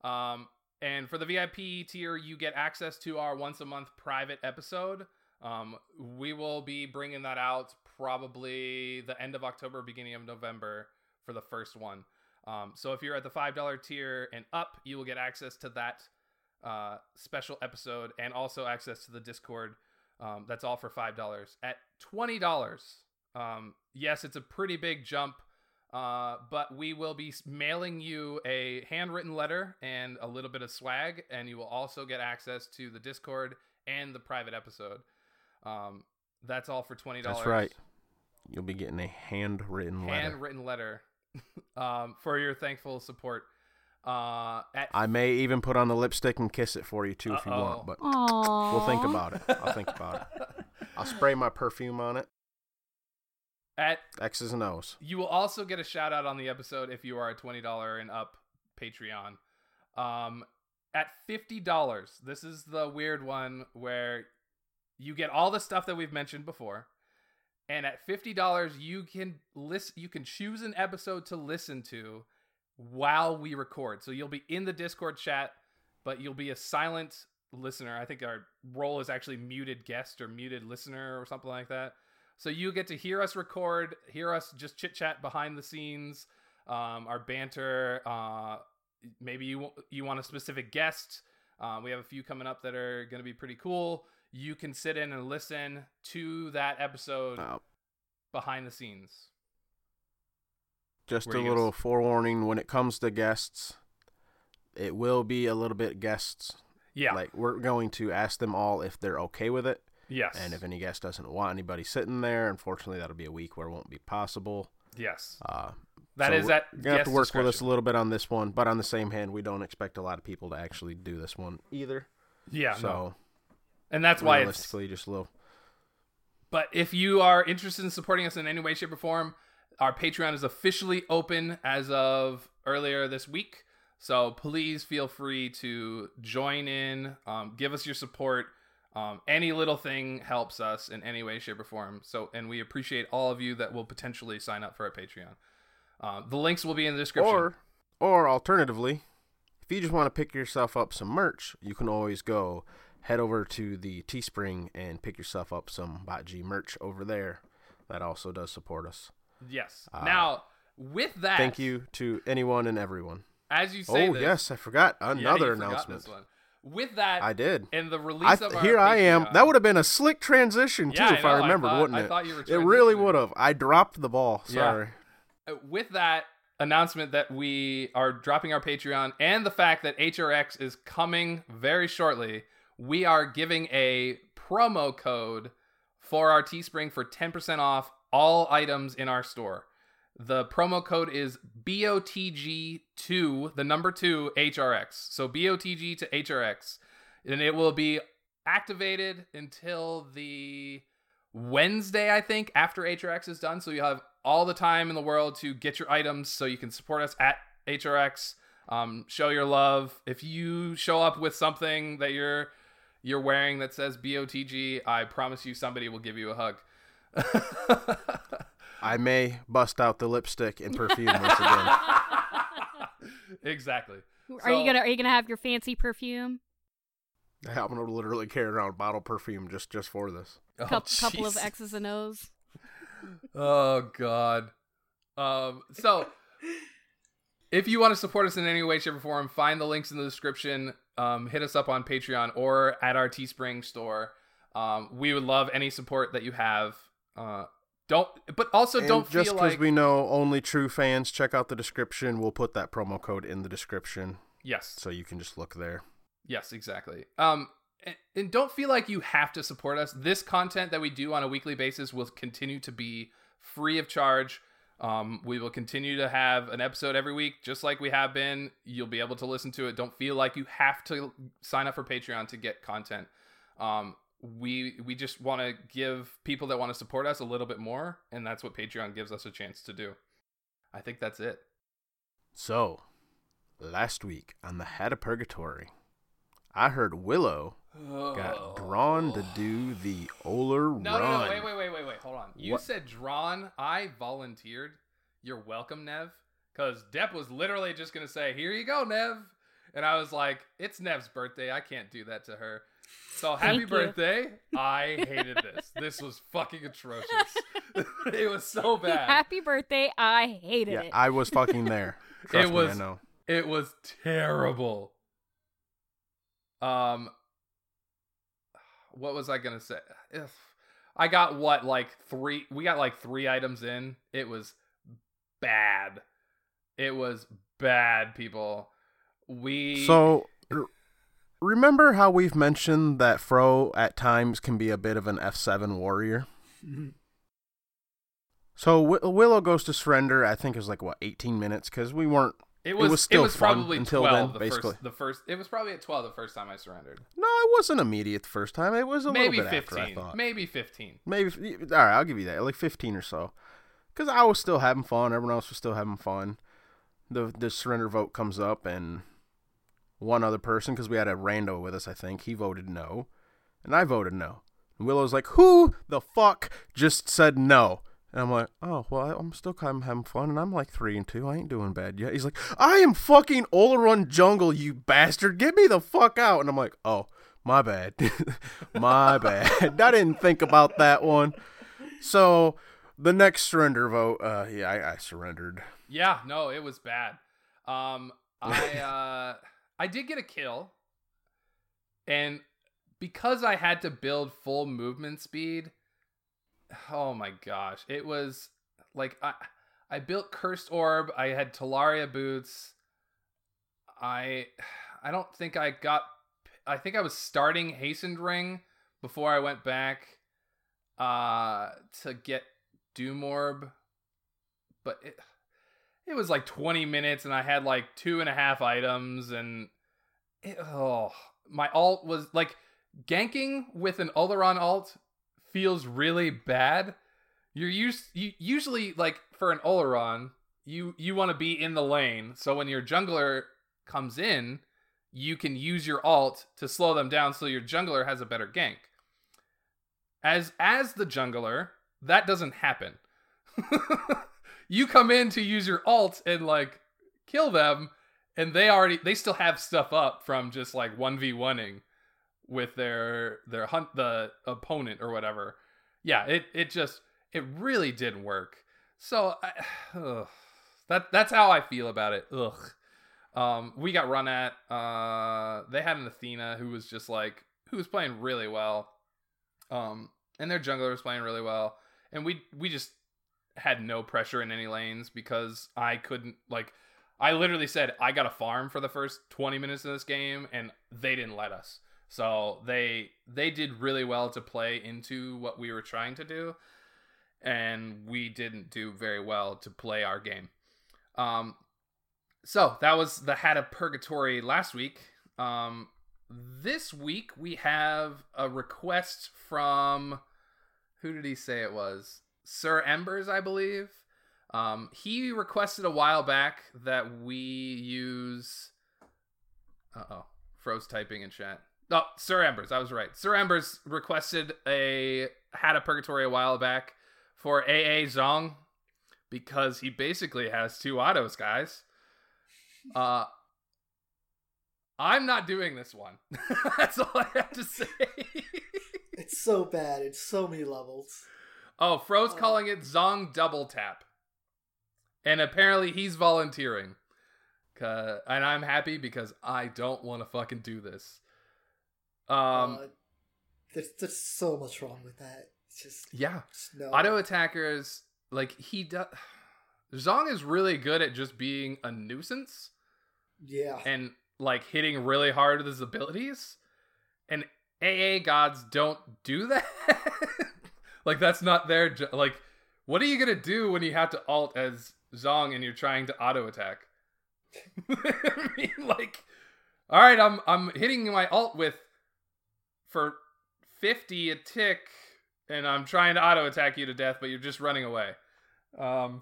[SPEAKER 4] Um, and for the VIP tier, you get access to our once a month private episode. Um, we will be bringing that out probably the end of October, beginning of November for the first one. Um, so if you're at the five dollar tier and up, you will get access to that uh, special episode and also access to the Discord. Um, that's all for five dollars. At twenty dollars, um, yes, it's a pretty big jump, uh, but we will be mailing you a handwritten letter and a little bit of swag, and you will also get access to the Discord and the private episode. Um, that's all for twenty dollars.
[SPEAKER 2] That's right. You'll be getting a handwritten letter.
[SPEAKER 4] Handwritten letter (laughs) um, for your thankful support. Uh, at
[SPEAKER 2] I may even put on the lipstick and kiss it for you too if you
[SPEAKER 4] Uh-oh.
[SPEAKER 2] want, but
[SPEAKER 3] Aww.
[SPEAKER 2] we'll think about it. I'll think about it. I'll spray my perfume on it.
[SPEAKER 4] At
[SPEAKER 2] X's and O's.
[SPEAKER 4] You will also get a shout out on the episode if you are a twenty dollar and up Patreon. Um, at fifty dollars, this is the weird one where you get all the stuff that we've mentioned before, and at fifty dollars, you can list. You can choose an episode to listen to while we record. So you'll be in the Discord chat, but you'll be a silent listener. I think our role is actually muted guest or muted listener or something like that. So you get to hear us record, hear us just chit chat behind the scenes, um, our banter. Uh, maybe you you want a specific guest. Uh, we have a few coming up that are going to be pretty cool. You can sit in and listen to that episode behind the scenes.
[SPEAKER 2] just
[SPEAKER 4] Were
[SPEAKER 2] a little forewarning when it comes to guests. It will be a little bit guests.
[SPEAKER 4] Yeah.
[SPEAKER 2] Like we're going to ask them all if they're okay with it.
[SPEAKER 4] Yes.
[SPEAKER 2] And if any guest doesn't want anybody sitting there, unfortunately that'll be a week where it won't be possible.
[SPEAKER 4] yes.
[SPEAKER 2] Uh
[SPEAKER 4] that is
[SPEAKER 2] That
[SPEAKER 4] so is
[SPEAKER 2] You're gonna have to work with us a little bit on this one, but on the same hand, we don't expect a lot of people to actually do this one either.
[SPEAKER 4] Yeah.
[SPEAKER 2] so
[SPEAKER 4] no. And that's why it's
[SPEAKER 2] realistically, just a little.
[SPEAKER 4] But if you are interested in supporting us in any way, shape, or form, our Patreon is officially open as of earlier this week. So please feel free to join in, um, give us your support. Um, any little thing helps us in any way, shape, or form. So, and we appreciate all of you that will potentially sign up for our Patreon. Uh, the links will be in the description.
[SPEAKER 2] Or, or alternatively, if you just want to pick yourself up some merch, you can always go head over to the Teespring and pick yourself up some Bot G merch over there. That also does support us.
[SPEAKER 4] yes.
[SPEAKER 2] Uh,
[SPEAKER 4] now, with that,
[SPEAKER 2] Thank you to anyone and everyone.
[SPEAKER 4] As you say,
[SPEAKER 2] Oh
[SPEAKER 4] this,
[SPEAKER 2] yes, I forgot
[SPEAKER 4] Yeah,
[SPEAKER 2] another
[SPEAKER 4] forgot
[SPEAKER 2] announcement.
[SPEAKER 4] With that,
[SPEAKER 2] I did.
[SPEAKER 4] and the release
[SPEAKER 2] I
[SPEAKER 4] of
[SPEAKER 2] th-
[SPEAKER 4] our
[SPEAKER 2] here I am. That would have been a slick transition too,
[SPEAKER 4] Yeah,
[SPEAKER 2] if I
[SPEAKER 4] I
[SPEAKER 2] remembered,
[SPEAKER 4] thought-
[SPEAKER 2] wouldn't
[SPEAKER 4] I
[SPEAKER 2] it?
[SPEAKER 4] thought you were
[SPEAKER 2] it really would have. I dropped the ball. Sorry.
[SPEAKER 4] Uh, with that announcement that we are dropping our Patreon and the fact that HRX is coming very shortly, we are giving a promo code for our Teespring for 10% off all items in our store. The promo code is BOTG2, the number 2 HRX. So BOTG to HRX. And it will be activated until the Wednesday, I think, after HRX is done. So you have all the time in the world to get your items so you can support us at HRX. Um, show your love. If you show up with something that you're you're wearing that says BOTG, I promise you somebody will give you a hug. (laughs)
[SPEAKER 2] I may bust out the lipstick and perfume once again. (laughs)
[SPEAKER 4] exactly.
[SPEAKER 3] Are you gonna Are you gonna have your fancy perfume?
[SPEAKER 2] I'm gonna literally carry around bottle perfume just just for this.
[SPEAKER 4] Oh,
[SPEAKER 3] Coup couple of. X's and O's.
[SPEAKER 4] Oh God. Um. So, if you want to support us in any way, shape, or form, find the links in the description. Um, hit us up on Patreon or at our Teespring store. Um, we would love any support that you have. Uh, don't, but also
[SPEAKER 2] And
[SPEAKER 4] don't feel like just
[SPEAKER 2] because
[SPEAKER 4] like
[SPEAKER 2] we know only true fans, check out the description. We'll put that promo code in the description,
[SPEAKER 4] yes,
[SPEAKER 2] so you can just look there.
[SPEAKER 4] Yes, exactly. Um, and, and don't feel like you have to support us. This content that we do on a weekly basis will continue to be free of charge. Um, we will continue to have an episode every week, just like we have been. You'll be able to listen to it. Don't feel like you have to sign up for Patreon to get content. Um, we we just want to give people that want to support us a little bit more, and that's what Patreon gives us a chance to do. I think that's it.
[SPEAKER 2] So, last week on the Hat of Purgatory, I heard Willow got oh. drawn to do the Oler
[SPEAKER 4] No,
[SPEAKER 2] run.
[SPEAKER 4] no, no, wait, wait, wait, wait, wait. Hold on. You
[SPEAKER 2] What?
[SPEAKER 4] said drawn. I volunteered. You're welcome, Nev. Because Depp was literally just going to say, here you go, Nev. And I was like, it's Nev's birthday. I can't do that to her. So happy
[SPEAKER 3] Thank you.
[SPEAKER 4] birthday. I hated this. This was fucking atrocious. (laughs) it was so (laughs) bad.
[SPEAKER 3] Happy birthday! I hated
[SPEAKER 2] Yeah,
[SPEAKER 3] it.
[SPEAKER 2] I was fucking there. (laughs) Trust
[SPEAKER 4] It
[SPEAKER 2] me, I
[SPEAKER 4] was-
[SPEAKER 2] know.
[SPEAKER 4] It was terrible. Um, what was I gonna say? If I got what like three. We got like three items in. It was bad. It was bad, people. We
[SPEAKER 2] So, r- remember how we've mentioned that Fro at times can be a bit of an F7 warrior? Mm-hmm. So, Wi- Willow goes to surrender, I think it was like, what, 18 minutes? Because we weren't.
[SPEAKER 4] it was
[SPEAKER 2] was still fun
[SPEAKER 4] probably
[SPEAKER 2] until
[SPEAKER 4] twelve.
[SPEAKER 2] then,
[SPEAKER 4] the
[SPEAKER 2] basically.
[SPEAKER 4] first, the first. It was probably at twelve the first time I surrendered.
[SPEAKER 2] No, it wasn't immediate the first time. It was a
[SPEAKER 4] Maybe
[SPEAKER 2] little bit after, I thought.
[SPEAKER 4] Maybe fifteen.
[SPEAKER 2] Maybe all right, I'll give you that. Like 15 or so. Cuz I was still having fun, everyone else was still having fun. The the surrender vote comes up and one other person cuz we had a rando with us, I think, he voted no. And I voted no. And Willow's like, "Who the fuck just said no?" And I'm like, "Oh, well, I'm still kind of having fun and I'm like 3 and 2. I ain't doing bad yet." He's like, "I am fucking Olorun Jungle, you bastard. Get me the fuck out." And I'm like, "Oh, my bad. (laughs) my bad. (laughs) I didn't think about that one." So the next surrender vote, uh, yeah, I, I surrendered.
[SPEAKER 4] Yeah, no, it was bad. Um, I (laughs) uh, I did get a kill, and because I had to build full movement speed, oh my gosh, it was like I I built cursed orb. I had Talaria boots. I I don't think I got. I think I was starting hastened ring before I went back uh to get doom orb but it, it was like 20 minutes and i had like two and a half items and it, oh my alt was like ganking with an Olorun alt feels really bad you're used you usually like for an Olorun you you want to be in the lane so when your jungler comes in, you can use your alt to slow them down so your jungler has a better gank. As as the jungler, that doesn't happen. (laughs) you come in to use your alt and like kill them and they already they still have stuff up from just like 1v1ing with their their hunt the opponent or whatever. Yeah, it it just it really didn't work. So I, (sighs) ugh, that that's how I feel about it. Ugh. Um, we got run at. Uh, they had an Athena who was just like who was playing really well. Um, and their jungler was playing really well, and we we just had no pressure in any lanes because I couldn't like. I literally said I got a farm for the first 20 minutes of this game, and they didn't let us. So they they did really well to play into what we were trying to do, and we didn't do very well to play our game. Um, so that was the Hat of Purgatory last week. Um, this week we have a request from who did he say it was? Sir Embers, I believe. Um, he requested a while back that we use. Uh oh, froze typing in chat. Oh, Sir Embers, I was right. Sir Embers requested a Hat of Purgatory a while back for AA Zhong because he basically has two autos, guys. Uh, I'm not doing this one. (laughs) That's all I have to say.
[SPEAKER 6] It's so bad. It's so many levels.
[SPEAKER 4] Oh, Fro's
[SPEAKER 6] Oh.
[SPEAKER 4] calling it Zhong Double Tap. And apparently he's volunteering. and I'm happy because I don't want to fucking do this. Um,
[SPEAKER 6] uh, there's, there's so much wrong with that. It's just,
[SPEAKER 4] yeah.
[SPEAKER 6] just no.
[SPEAKER 4] Auto attackers, like, he does. Zhong is really good at just being a nuisance.
[SPEAKER 6] Yeah.
[SPEAKER 4] and like hitting really hard with his abilities. And AA gods don't do that. (laughs) like that's not their jo- like. What are you gonna do when you have to alt as Zhong and you're trying to auto attack? (laughs) I mean, like, all right, I'm I'm hitting my alt with for fifty a tick, and I'm trying to auto attack you to death, but you're just running away. Um,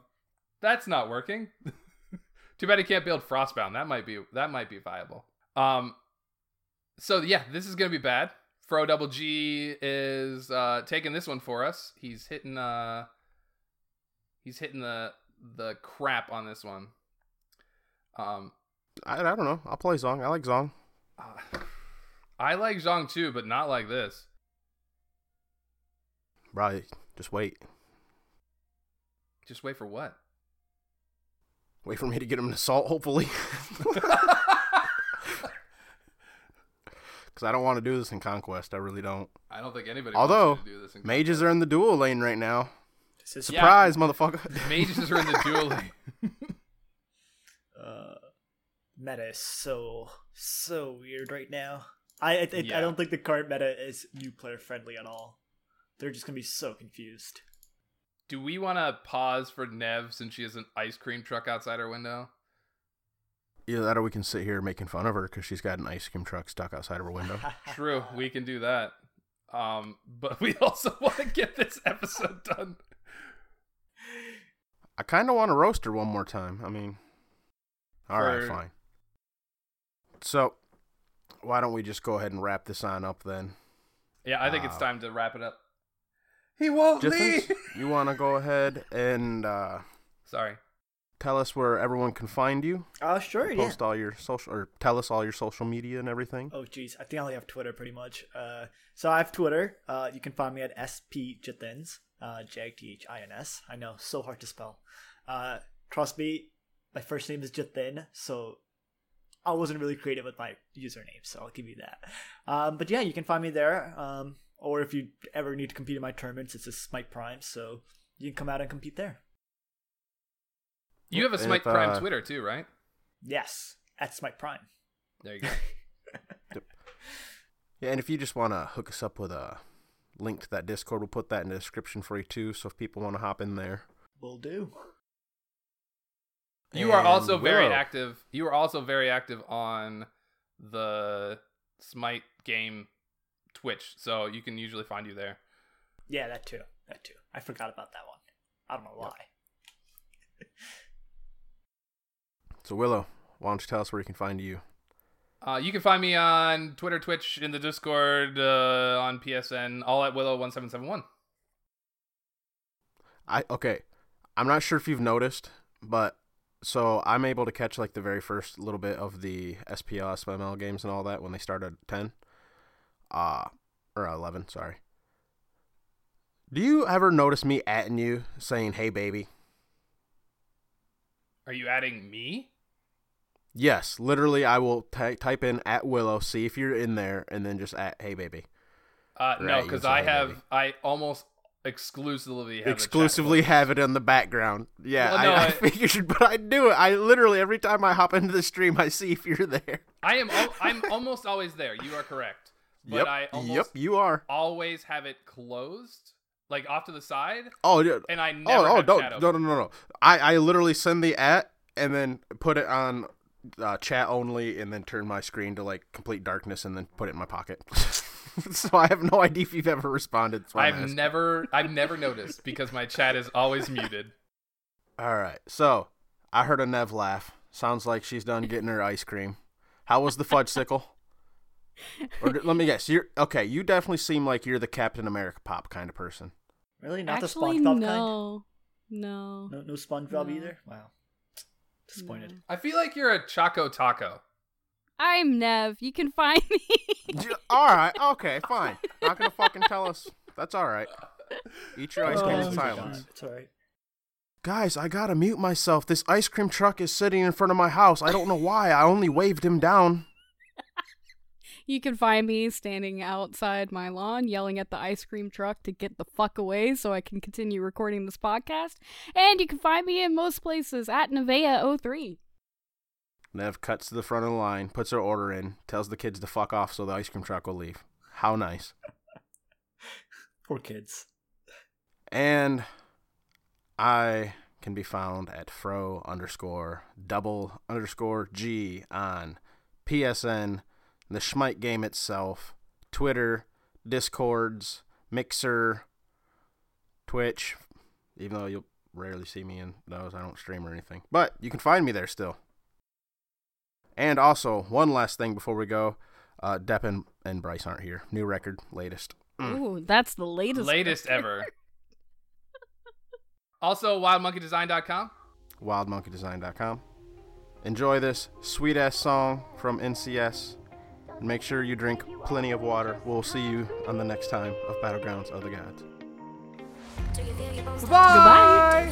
[SPEAKER 4] that's not working. (laughs) Too bad he can't build Frostbound. That might be that might be viable. Um, so yeah, this is gonna be bad. Fro Double G is uh, taking this one for us. He's hitting uh, he's hitting the the crap on this one. Um,
[SPEAKER 2] I, I don't know. I'll play Zhong. I like Zhong.
[SPEAKER 4] uh, (sighs) I like Zhong too, but not like this.
[SPEAKER 2] Right. Just wait.
[SPEAKER 4] Just wait for what?
[SPEAKER 2] Wait for me to get him an assault, hopefully. (laughs) (laughs) Because I don't want to do this in Conquest. I really don't.
[SPEAKER 4] I don't think anybody.
[SPEAKER 2] Although,
[SPEAKER 4] wants to do this in
[SPEAKER 2] Mages are in the duel lane right now.
[SPEAKER 5] This is
[SPEAKER 4] Yeah.
[SPEAKER 2] Surprise, motherfucker. (laughs) (laughs)
[SPEAKER 4] Mages are in the duel lane. (laughs)
[SPEAKER 5] uh, meta is so so weird right now. I I,
[SPEAKER 4] Yeah.
[SPEAKER 5] I don't think the current meta is new player friendly at all. They're just gonna be so confused.
[SPEAKER 4] Do we want to pause for Nev since she has an ice cream truck outside her window?
[SPEAKER 2] Either that or we can sit here making fun of her because she's got an ice cream truck stuck outside of her window. (laughs)
[SPEAKER 4] True, we can do that. Um, but (laughs) we also (laughs) want to get this episode done.
[SPEAKER 2] I kind of want to roast her one more time. I mean, all right,
[SPEAKER 4] For-
[SPEAKER 2] fine. So, why don't we just go ahead and wrap this on up then?
[SPEAKER 4] Yeah, I think it's time to wrap it up. He won't
[SPEAKER 2] Jithins,
[SPEAKER 4] leave.
[SPEAKER 2] you want to go ahead and uh,
[SPEAKER 4] Sorry.
[SPEAKER 2] Tell us where everyone can find you?
[SPEAKER 5] Oh sure, yeah.
[SPEAKER 2] Post all your social, or tell us all your social media and everything.
[SPEAKER 5] Oh geez, I think I only have Twitter pretty much. Uh, so I have Twitter. Uh, you can find me at spjithins, uh, J I T H I N S. I know, so hard to spell. Uh, trust me, my first name is Jithin, so I wasn't really creative with my username, so I'll give you that. Um, but yeah, you can find me there. Um, or if you ever need to compete in my tournaments, it's a Smite Prime, so you can come out and compete there.
[SPEAKER 4] You have a
[SPEAKER 2] If,
[SPEAKER 4] Smite Prime
[SPEAKER 2] uh,
[SPEAKER 4] Twitter too, right?
[SPEAKER 5] Yes, at Smite Prime.
[SPEAKER 4] There you go. (laughs)
[SPEAKER 2] Yeah, and if you just want to hook us up with a link to that Discord, we'll put that in the description for you too. So if people want to hop in there,
[SPEAKER 5] we'll do.
[SPEAKER 4] You are
[SPEAKER 2] And
[SPEAKER 4] also very active. You are also very active on the Smite game Twitch, so you can usually find you there.
[SPEAKER 5] Yeah, that too. That too. I forgot about that one. I don't know why. (laughs)
[SPEAKER 2] So Willow, why don't you tell us where you can find you?
[SPEAKER 4] Uh, you can find me on Twitter, Twitch, in the Discord, uh, on PSN, all at Willow1771.
[SPEAKER 2] I okay. I'm not sure if you've noticed, but so I'm able to catch like the very first little bit of the SPL SML games and all that when they start at ten, uh, or eleven. Sorry. Do you ever notice me atting you saying "Hey baby"?
[SPEAKER 4] Are you adding me?
[SPEAKER 2] Yes, literally. I will ty- type in at Willow, see if you're in there, and then just at "Hey baby."
[SPEAKER 4] Uh, no, because I have
[SPEAKER 2] baby.
[SPEAKER 4] I almost exclusively have
[SPEAKER 2] exclusively have it in the background. Yeah,
[SPEAKER 4] Well, no,
[SPEAKER 2] I, I
[SPEAKER 4] I- (laughs)
[SPEAKER 2] figured, but I do it. I literally every time I hop into the stream, I see if you're there.
[SPEAKER 4] I am al- I'm almost always there. You are correct. But
[SPEAKER 2] yep,
[SPEAKER 4] I almost
[SPEAKER 2] yep, you are.
[SPEAKER 4] always have it closed, like off to the side,
[SPEAKER 2] Oh, yeah.
[SPEAKER 4] and I never
[SPEAKER 2] oh, oh, no, no, no, no, no. I, I literally send the at and then put it on uh, chat only, and then turn my screen to like complete darkness, and then put it in my pocket. (laughs) so I have no idea if you've ever responded. That's why I'm
[SPEAKER 4] I've never I've never noticed because my chat is always muted.
[SPEAKER 2] All right, so I heard a Nev laugh. Sounds like she's done getting her ice cream. How was the Fudgsicle? Or let me guess. You're okay. You definitely seem like you're the Captain America pop kind of person.
[SPEAKER 5] Really? Not
[SPEAKER 7] Actually,
[SPEAKER 5] the SpongeBob kind?
[SPEAKER 7] no, no.
[SPEAKER 5] No, no SpongeBob
[SPEAKER 7] No.
[SPEAKER 5] either. Wow, disappointed.
[SPEAKER 7] No.
[SPEAKER 4] I feel like you're a Choco Taco.
[SPEAKER 7] I'm Nev. You can find me. (laughs)
[SPEAKER 2] All right. Okay. Fine. Not gonna fucking tell us. That's all right. Eat your ice oh, cream
[SPEAKER 5] Oh,
[SPEAKER 2] in silence.
[SPEAKER 5] God, It's alright.
[SPEAKER 2] Guys, I gotta mute myself. This ice cream truck is sitting in front of my house. I don't know why. I only waved him down.
[SPEAKER 7] You can find me standing outside my lawn yelling at the ice cream truck to get the fuck away so I can continue recording this podcast. And you can find me in most places at Nevea03.
[SPEAKER 2] Nev cuts to the front of the line, puts her order in, tells the kids to fuck off so the ice cream truck will leave. How nice. (laughs)
[SPEAKER 5] Poor kids.
[SPEAKER 2] And I can be found at fro underscore double underscore G on PSN, the Schmite game itself, Twitter, Discords, Mixer, Twitch, even though you'll rarely see me in those. I don't stream or anything. But you can find me there still. And also, one last thing before we go. Uh, Depp and, and Bryce aren't here. New record, latest. Mm.
[SPEAKER 7] Ooh, that's the latest.
[SPEAKER 4] Latest ever. (laughs) Also, wildmonkeydesign.com.
[SPEAKER 2] wildmonkeydesign.com. Enjoy this sweet ass song from NCS. And make sure you drink plenty of water. We'll see you on the next time of Battlegrounds of the Gods.
[SPEAKER 8] Do you feel your bones
[SPEAKER 7] Goodbye.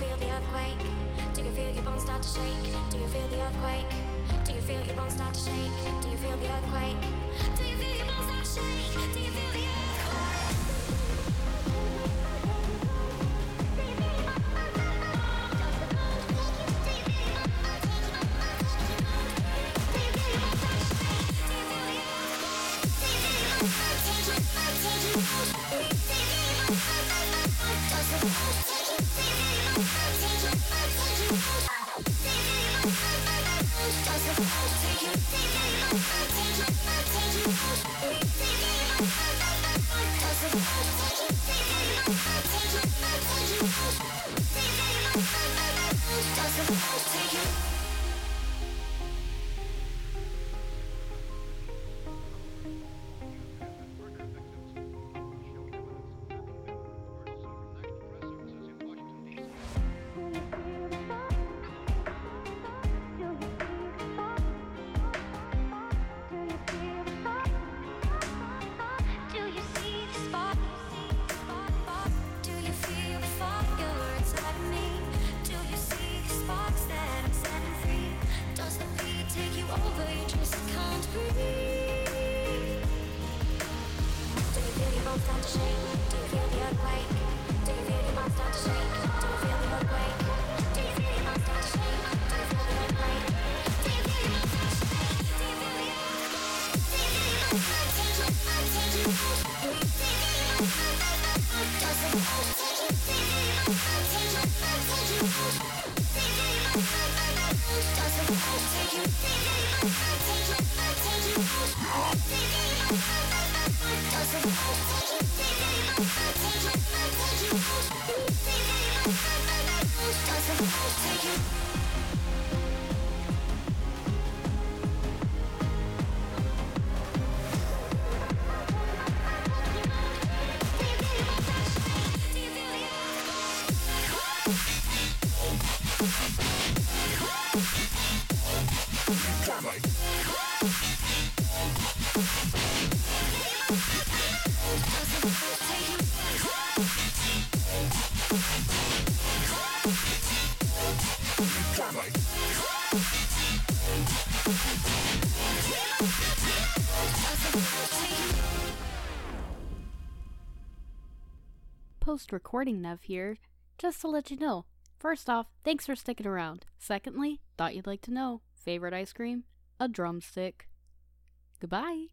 [SPEAKER 3] Recording Nev here, just to let you know. First off, thanks for sticking around. Secondly, thought you'd like to know favorite ice cream? A drumstick. Goodbye.